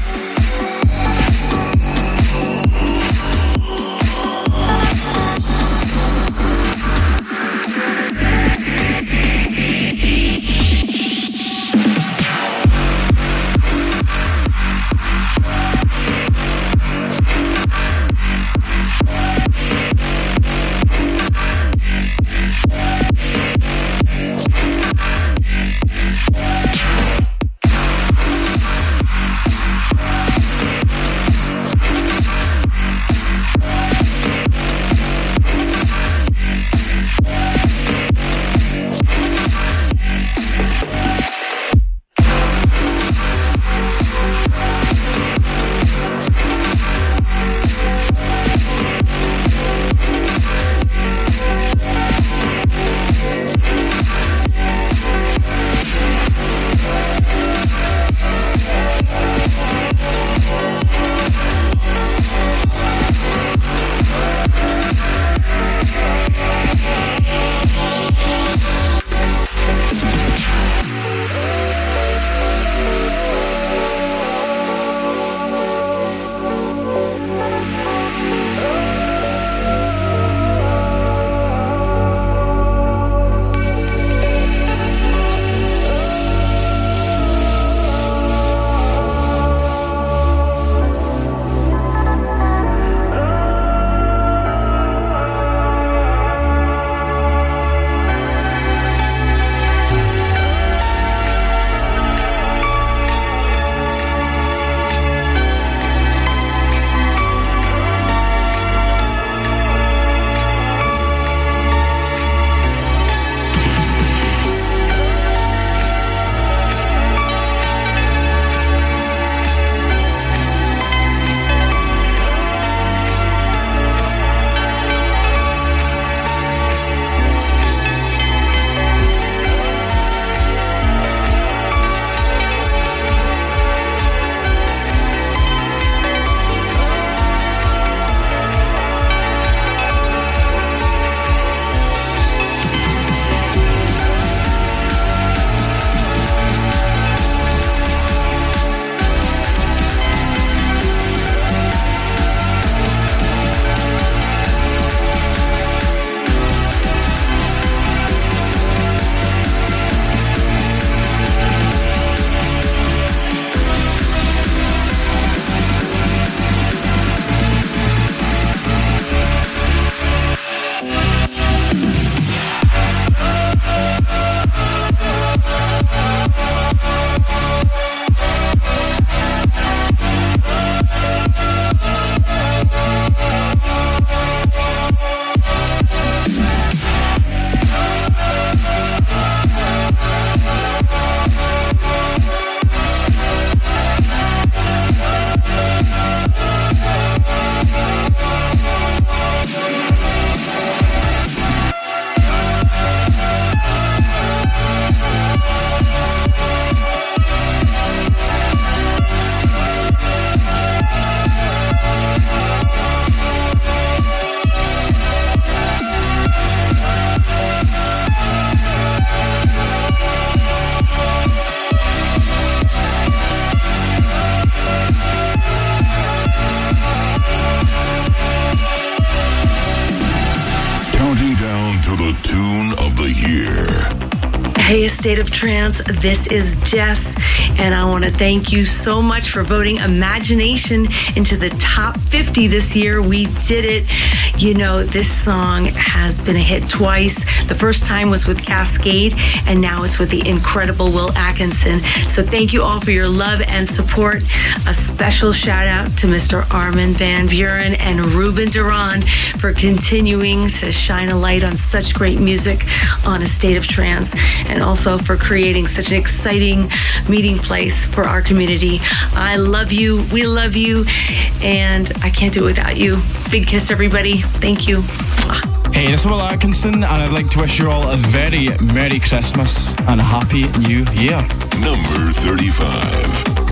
Trance, this is Jess, and I want to thank you so much for voting Imagination into the top 50 this year. We did it. You know, this song has been a hit twice. The first time was with Cascade, and now it's with the incredible Will Atkinson. So thank you all for your love and support. A special shout out to Mr. Armin van Buuren and Ruben de Ronde for continuing to shine a light on such great music on a state of trance and also for creating such an exciting meeting place for our community. I love you. We love you. And I can't do it without you. Big kiss, everybody. Thank you. Hey, this is Will Atkinson, and I'd like to wish you all a very Merry Christmas and a Happy New Year. Number 35.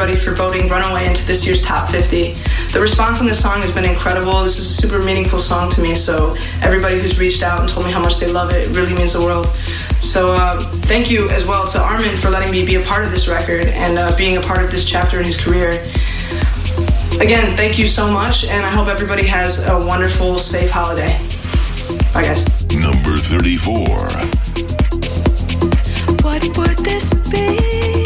Everybody for voting Runaway into this year's top 50. The response on this song has been incredible. This is a super meaningful song to me, so everybody who's reached out and told me how much they love it, it really means the world. So uh, thank you as well to Armin for letting me be a part of this record and uh, being a part of this chapter in his career. Again, thank you so much, and I hope everybody has a wonderful, safe holiday. Bye, guys. Number 34. What would this be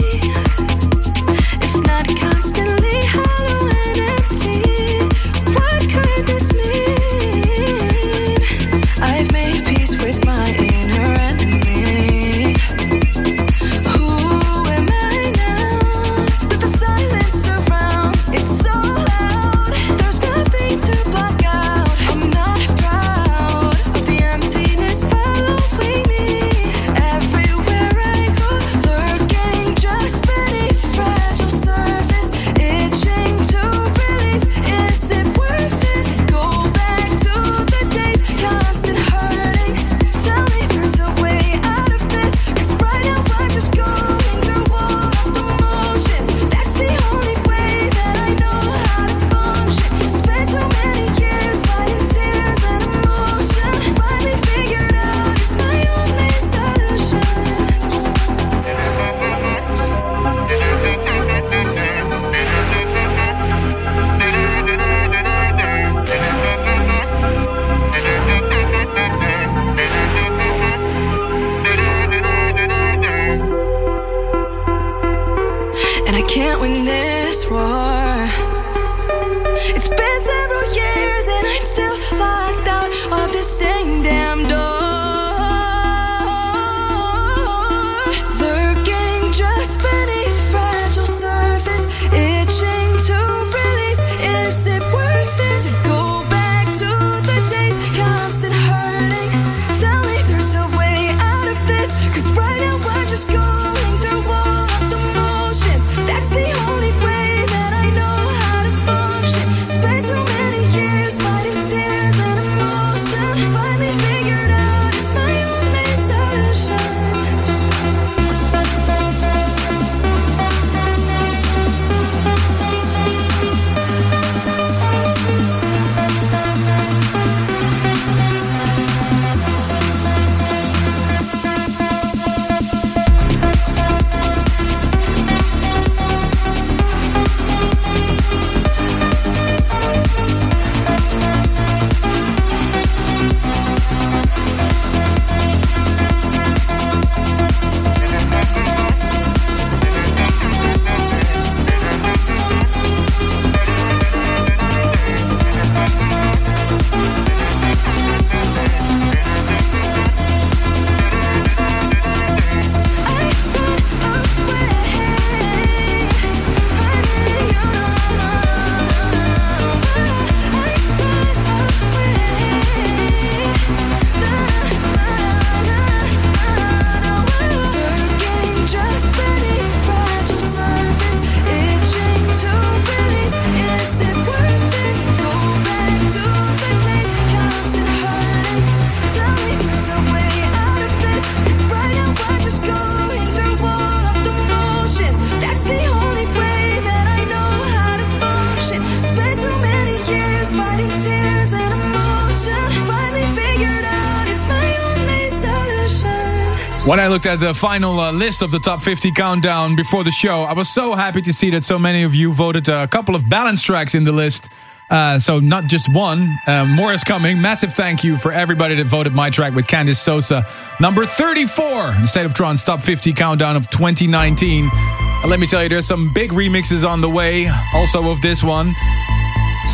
looked at the final uh, list of the top 50 countdown before the show, I was so happy to see that so many of you voted a couple of balance tracks in the list. Uh, so not just one, uh, more is coming. Massive thank you for everybody that voted my track with Candace Sosa, number 34 in State of Trance top 50 countdown of 2019. And let me tell you, there's some big remixes on the way, also of this one.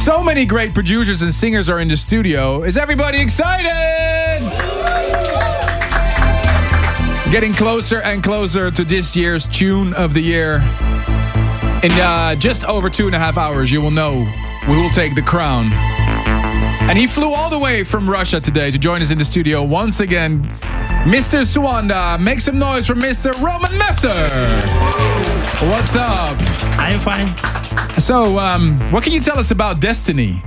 So many great producers and singers are in the studio. Is everybody excited? Getting closer and closer to this year's tune of the year. In uh, just over two and a half hours, you will know we will take the crown. And he flew all the way from Russia today to join us in the studio once again. Mr. Suanda, make some noise for Mr. Roman Messer. What's up? I'm fine. So, um, what can you tell us about Destiny?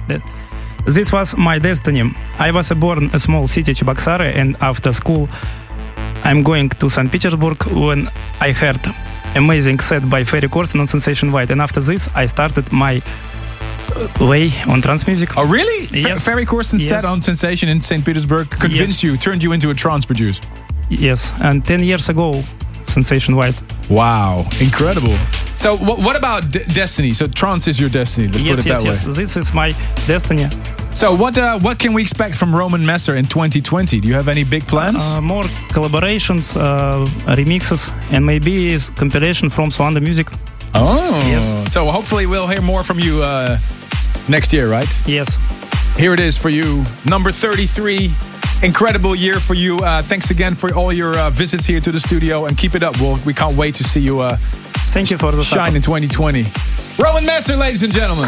This was my destiny. I was born in a small city, Cheboksary, and after school, I'm going to St. Petersburg when I heard amazing set by Ferry Corsten on Sensation White, and after this, I started my uh, way on trance music. Oh, really? Yes. Ferry Corsten Yes. set on Sensation in St. Petersburg convinced you, turned you into a trance producer. Yes, and 10 years ago, Sensation White. Wow, incredible. So, wh- what about D- Destiny? So, trance is your destiny. Let's yes, put it yes, that yes. way. This is my destiny. So, what uh, what can we expect from Roman Messer in 2020? Do you have any big plans? Uh, more collaborations, uh, remixes, and maybe is compilation from Suanda Music. oh, yes. So, hopefully, we'll hear more from you uh, next year, right? Yes. Here it is for you, number 33. Incredible year for you. Uh, thanks again for all your uh, visits here to the studio and keep it up. We'll, we can't wait to see you. Uh, Thank you for the shine in 2020. Roman Messer, ladies and gentlemen.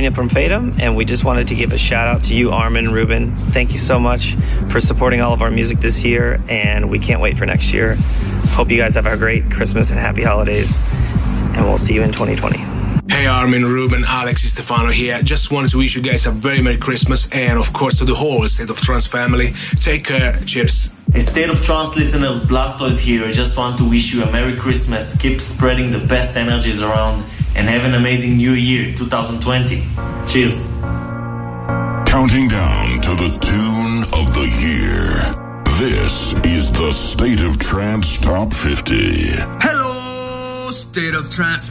Daniel from Fatum, and we just wanted to give a shout out to you, Armin and Ruben. Thank you so much for supporting all of our music this year, and we can't wait for next year. Hope you guys have a great Christmas and happy holidays, and we'll see you in 2020. Hey Armin, Ruben, Alex, Stefano here. Just wanted to wish you guys a very Merry Christmas and of course to the whole State of Trance family. Take care. Cheers. Hey, State of Trance listeners, Blastoyz here. I just want to wish you a Merry Christmas. Keep spreading the best energies around and have an amazing New Year 2020. Cheers. Counting down to the tune of the year. This is the State of Trance Top 50. Hello, State of Trance.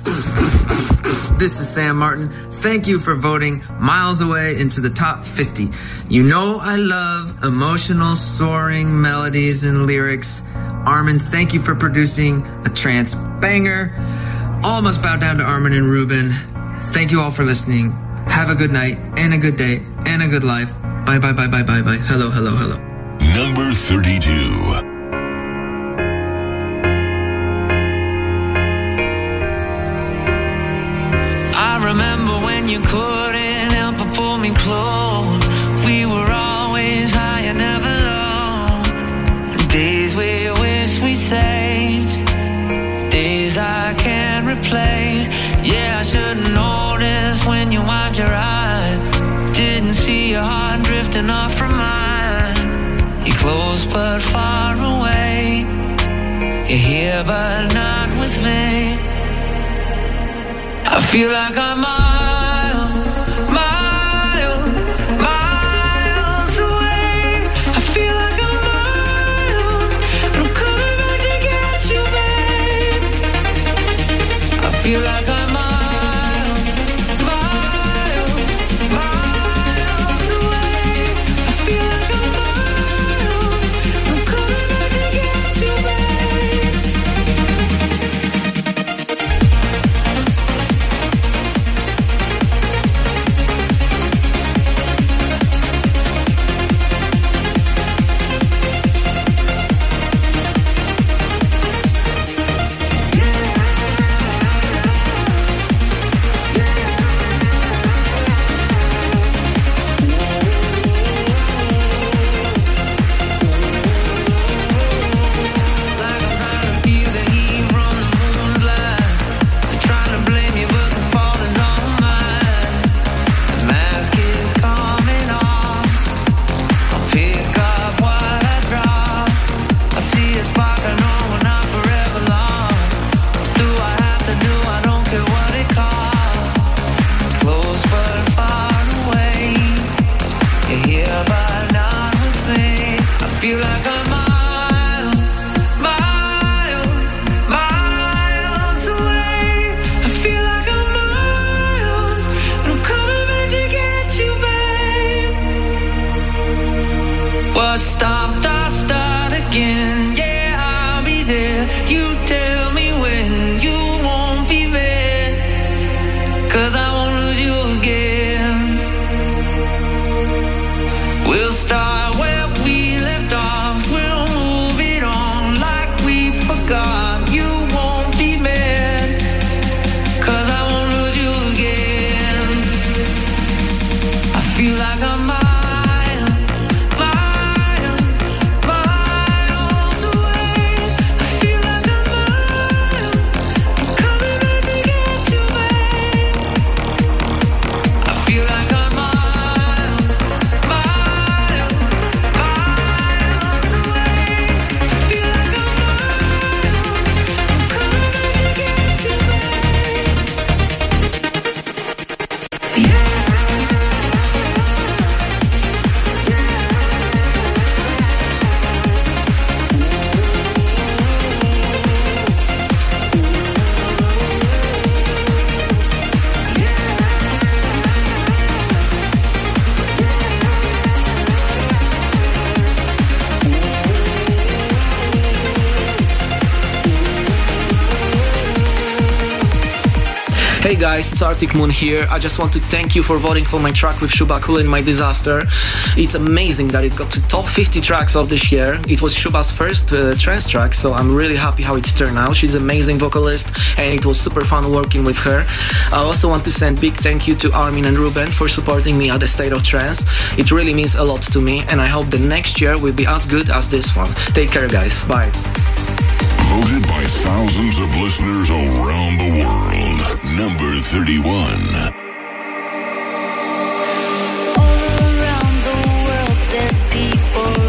this is Sam Martin. Thank you for voting miles away into the top 50. You know I love emotional, soaring melodies and lyrics. Armin, thank you for producing a trance banger. All must bow down to Armin and Ruben. Thank you all for listening. Have a good night and a good day and a good life. Bye bye bye bye bye bye. Hello, hello, hello. Number 32. I remember when you couldn't help but pull me close. Can't. Yeah, I should've noticed when you wiped your eyes. Didn't see your heart drifting off from mine. You're close but far away. You're here but not with me. I feel like I'm it's Arctic Moon here. I just want to thank you for voting for my track with Shubakula in My Disaster. It's amazing that it got to top 50 tracks of this year. It was Shuba's first uh, trance track, so I'm really happy how it turned out. She's an amazing vocalist and it was super fun working with her. I also want to send big thank you to Armin and Ruben for supporting me at the State of Trance. It really means a lot to me and I hope the next year will be as good as this one. Take care guys. Bye. Voted by thousands of listeners around the world. Number 31. All around the world, there's people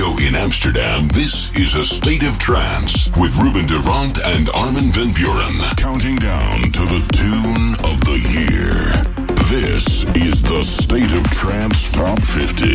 studio in Amsterdam, this is A State of Trance with Ruben de Ronde and Armin van Buuren. Counting down to the tune of the year. This is the State of Trance Top 50.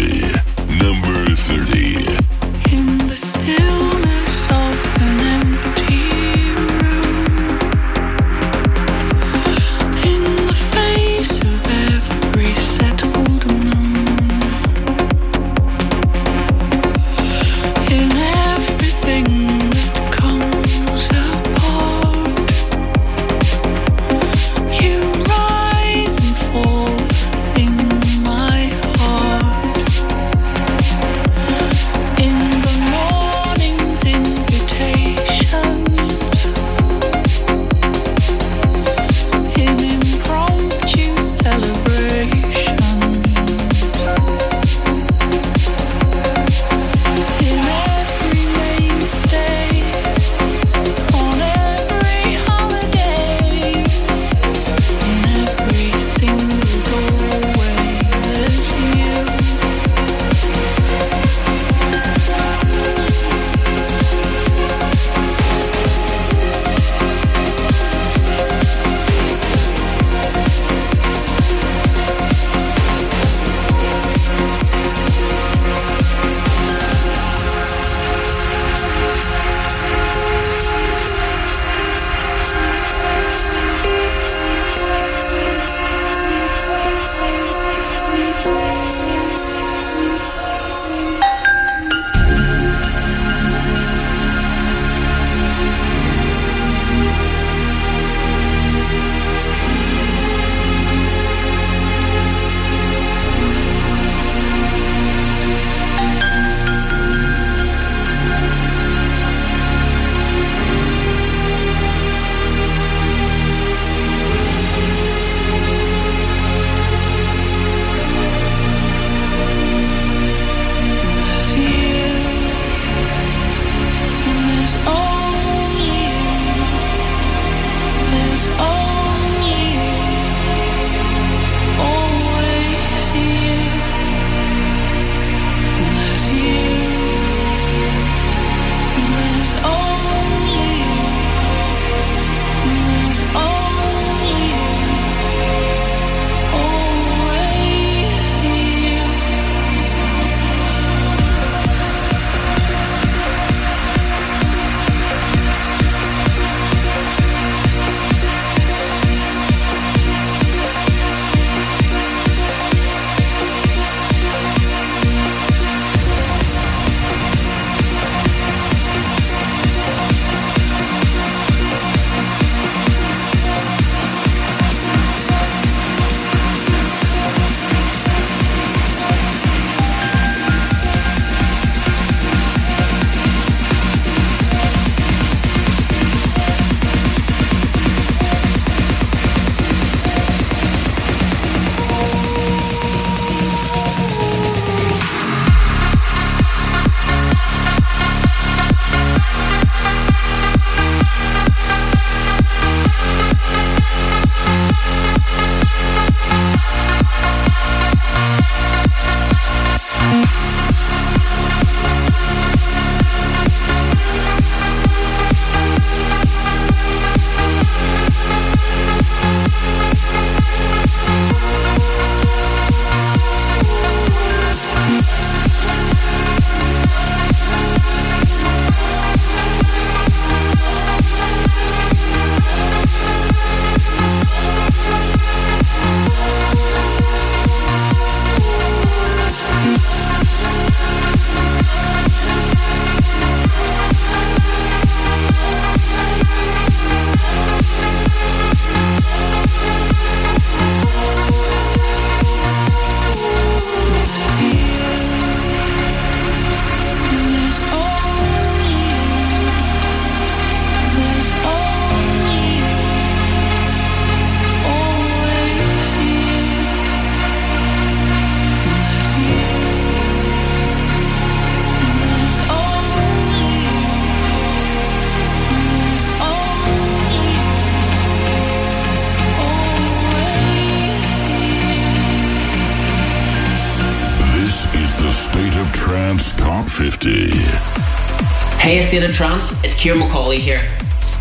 Trance, it's Ciaran McAuley here.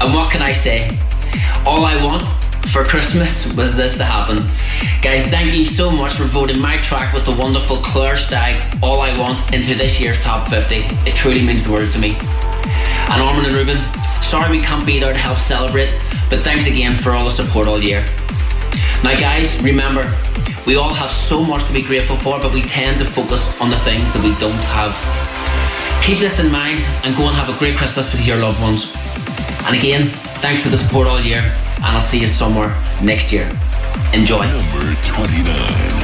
And what can I say? All I want for Christmas was this to happen. Guys, thank you so much for voting my track with the wonderful Claire Stagg, All I Want, into this year's top 50. It truly means the world to me. And Armin and Ruben, sorry we can't be there to help celebrate, but thanks again for all the support all year. Now, guys, remember, we all have so much to be grateful for, but we tend to focus on the things that we don't have. Keep this in mind and go and have a great Christmas with your loved ones. And again, thanks for the support all year, and I'll see you somewhere next year. Enjoy. Number 29.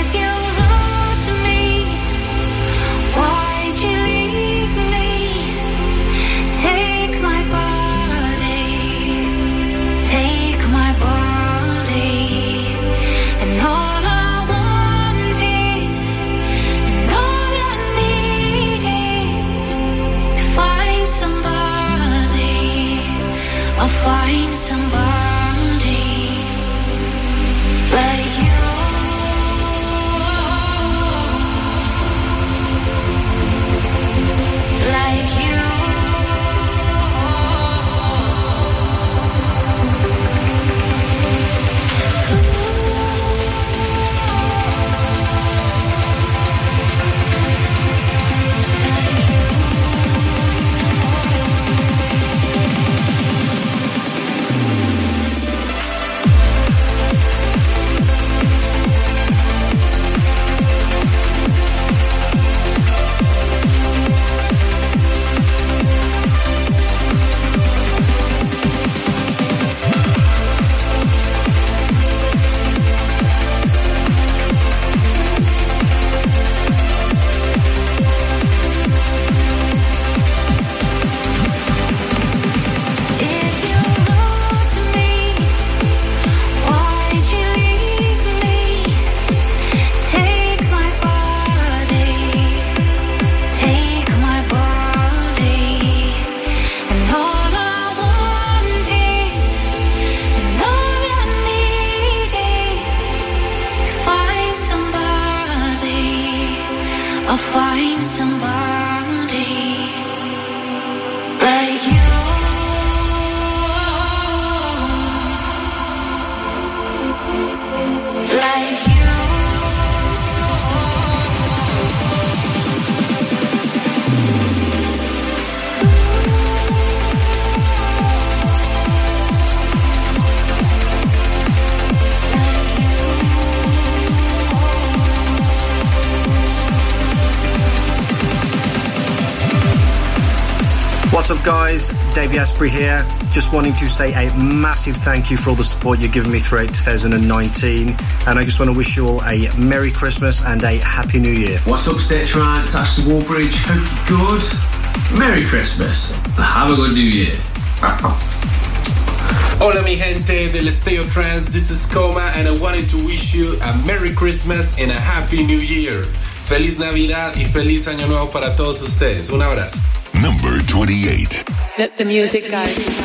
Dave Asprey here. Just wanting to say a massive thank you for all the support you've given me throughout 2019. And I just want to wish you all a Merry Christmas and a Happy New Year. What's up, State Trance? Ashley Wallbridge. Hope you're good. Merry Christmas. and Have a good New Year. [LAUGHS] Hola mi gente del Stay of Trance, this is Coma and I wanted to wish you a Merry Christmas and a Happy New Year. Feliz Navidad y feliz Año Nuevo para todos ustedes. Un abrazo. Number 28. Let the music guide.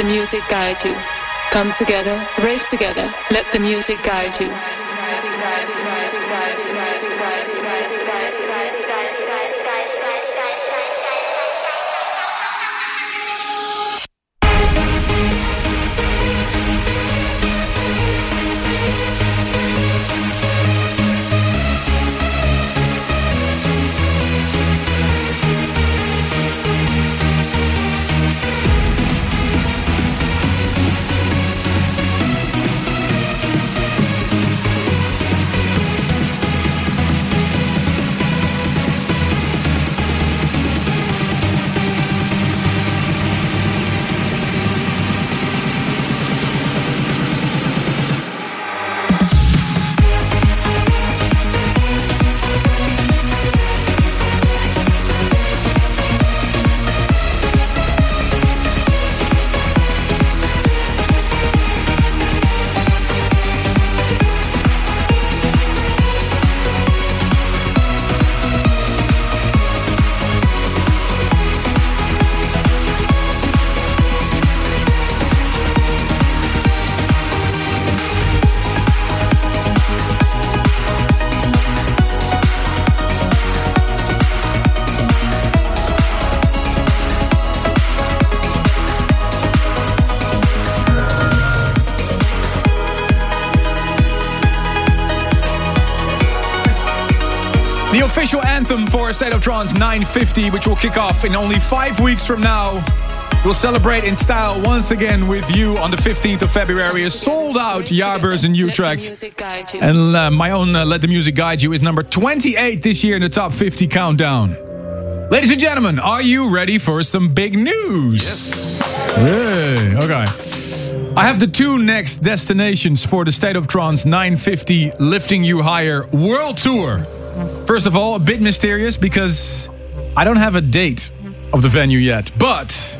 The music guide you. Come together, rave together, let the music guide you. For State of Trance 950, which will kick off in only five weeks from now. We'll celebrate in style once again with you on the 15th of February. A sold out Jaarbeurs in Utrecht. And uh, my own uh, Let the Music Guide You is number 28 this year in the top 50 countdown. Ladies and gentlemen, are you ready for some big news? Yes. Hey, okay. I have the two next destinations for the State of Trance 950 Lifting You Higher World Tour. First of all, a bit mysterious because I don't have a date of the venue yet, but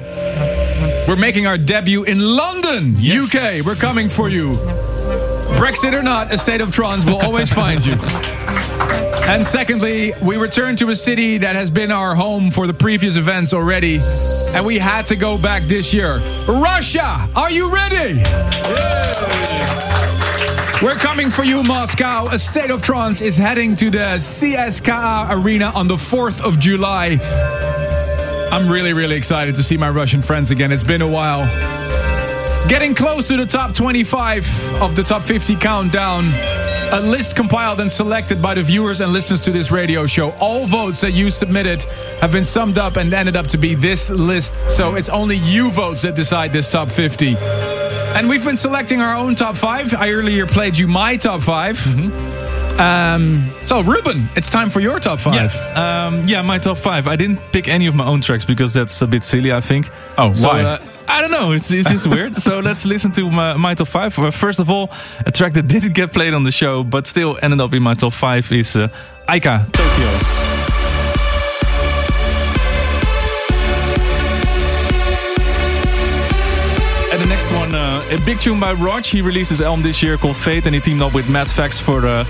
we're making our debut in London, UK. We're coming for you. Brexit or not, a state of trance will always [LAUGHS] find you. And secondly, we return to a city that has been our home for the previous events already, and we had to go back this year. Russia, are you ready? We're coming for you, Moscow. A State of Trance is heading to the CSKA Arena on the 4th of July. I'm really, really excited to see my Russian friends again. It's been a while. Getting close to the top 25 of the top 50 countdown. A list compiled and selected by the viewers and listeners to this radio show. All votes that you submitted have been summed up and ended up to be this list. So it's only you votes that decide this top 50. And we've been selecting our own top five. I earlier played you my top 5 Mm-hmm. Um, so, Ruben, it's time for your top five. Yeah, um, yeah, my top five. I didn't pick any of my own tracks because that's a bit silly, I think. Oh, So, why? uh, I don't know. It's, it's just weird. So [LAUGHS] let's listen to my, my top five. Uh, First of all, a track that didn't get played on the show, but still ended up in my top five is uh, Aika Tokyo. A big tune by Rodg. He released his album this year called Fate, and he teamed up with Matt Fax for uh,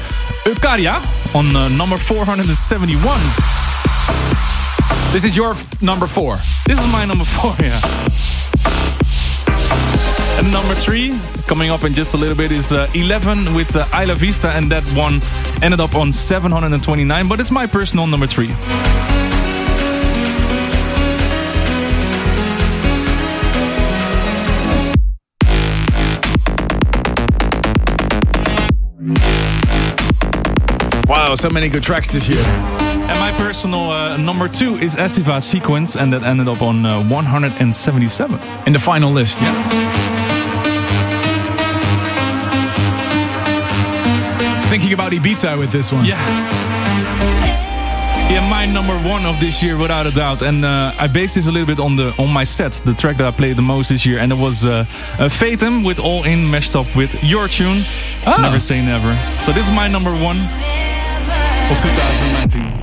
Eukaria on uh, number 471. This is your number four. This is my number four, [LAUGHS] yeah. And number three, coming up in just a little bit, is uh, 11 with uh, Isla Vista, and that one ended up on 729, but it's my personal number three. Wow, so many good tracks this year. And my personal uh, number two is Estiva Sequence, and that ended up on uh, 177. In the final list, yeah. Thinking about Ibiza with this one. Yeah. Yeah, my number one of this year, without a doubt. And uh, I based this a little bit on the on my set, the track that I played the most this year, and it was uh, uh, Fatum with All In meshed up with your tune, Oh. Never Say Never. So this is my number one of 2019.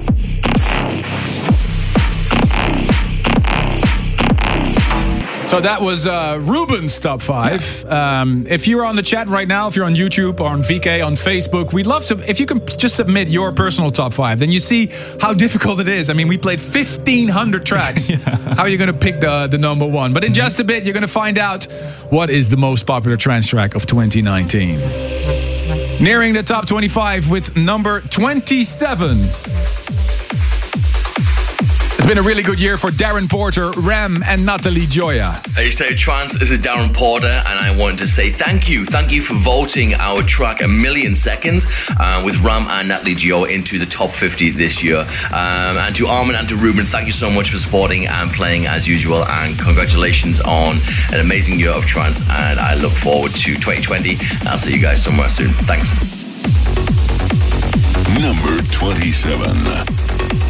So that was uh, Ruben's top five. Um, if you're on the chat right now, if you're on YouTube or on VK on Facebook, we'd love to. If you can just submit your personal top five, then you see how difficult it is. I mean, we played 1,500 tracks. [LAUGHS] How are you going to pick the the number one? But in just a bit, you're going to find out what is the most popular trance track of 2019. Nearing the top 25 with number 27. It's been a really good year for Darren Porter, Ram, and Natalie Gioia. Hey, so Trans this is Darren Porter, and I wanted to say thank you. Thank you for voting our track A Million Seconds uh, with Ram and Natalie Gio into the top 50 this year. Um, and to Armin and to Ruben, thank you so much for supporting and playing as usual. And congratulations on an amazing year of trance. And I look forward to 2020. I'll see you guys somewhere soon. Thanks. Number 27.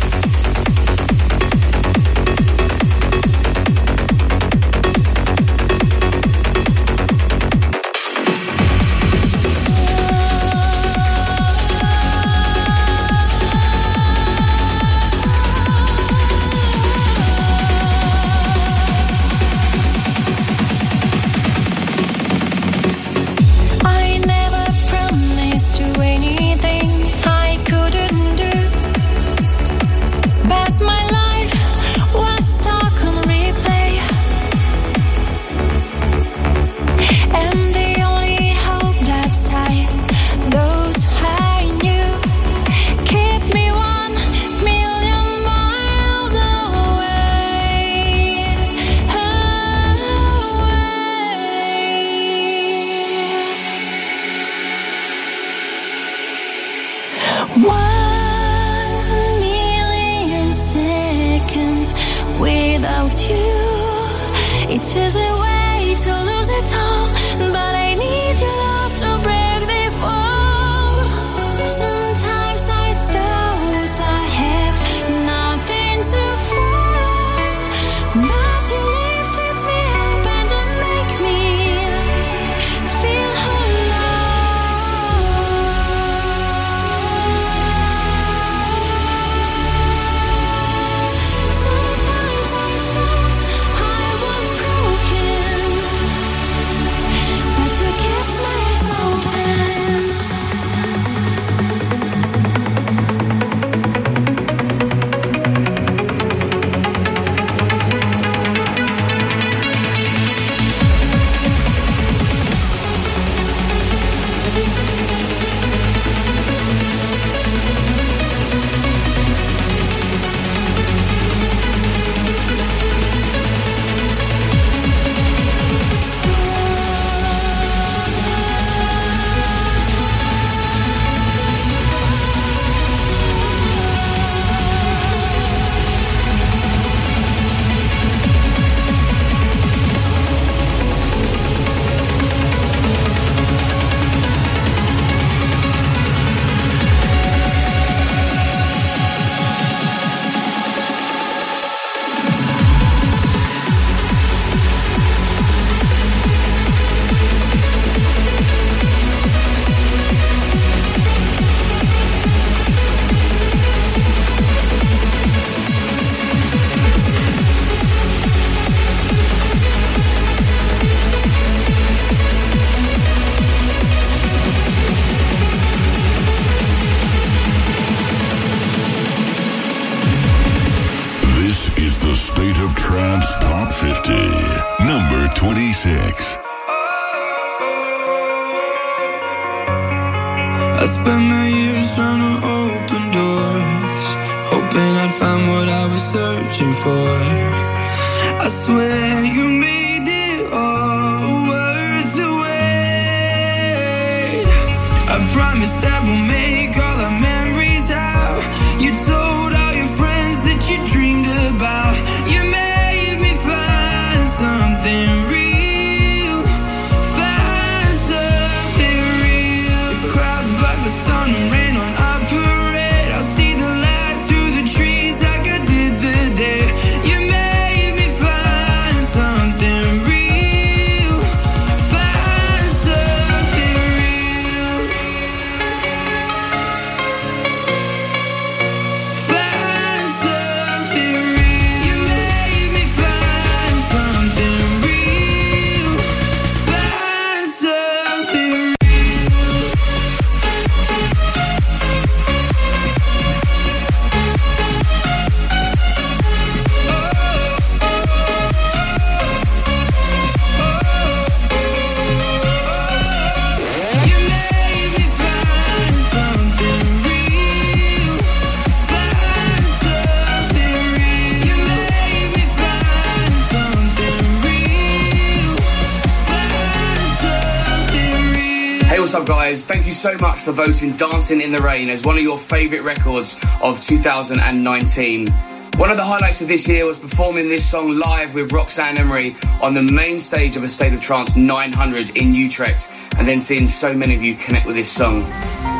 For voting Dancing in the Rain as one of your favourite records of 2019. One of the highlights of this year was performing this song live with Roxanne Emery on the main stage of A State of Trance 900 in Utrecht, and then seeing so many of you connect with this song.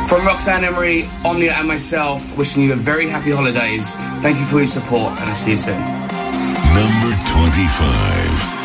From Roxanne Emery, Omnia, and myself, wishing you a very happy holidays. Thank you for your support, and I'll see you soon. Number 25.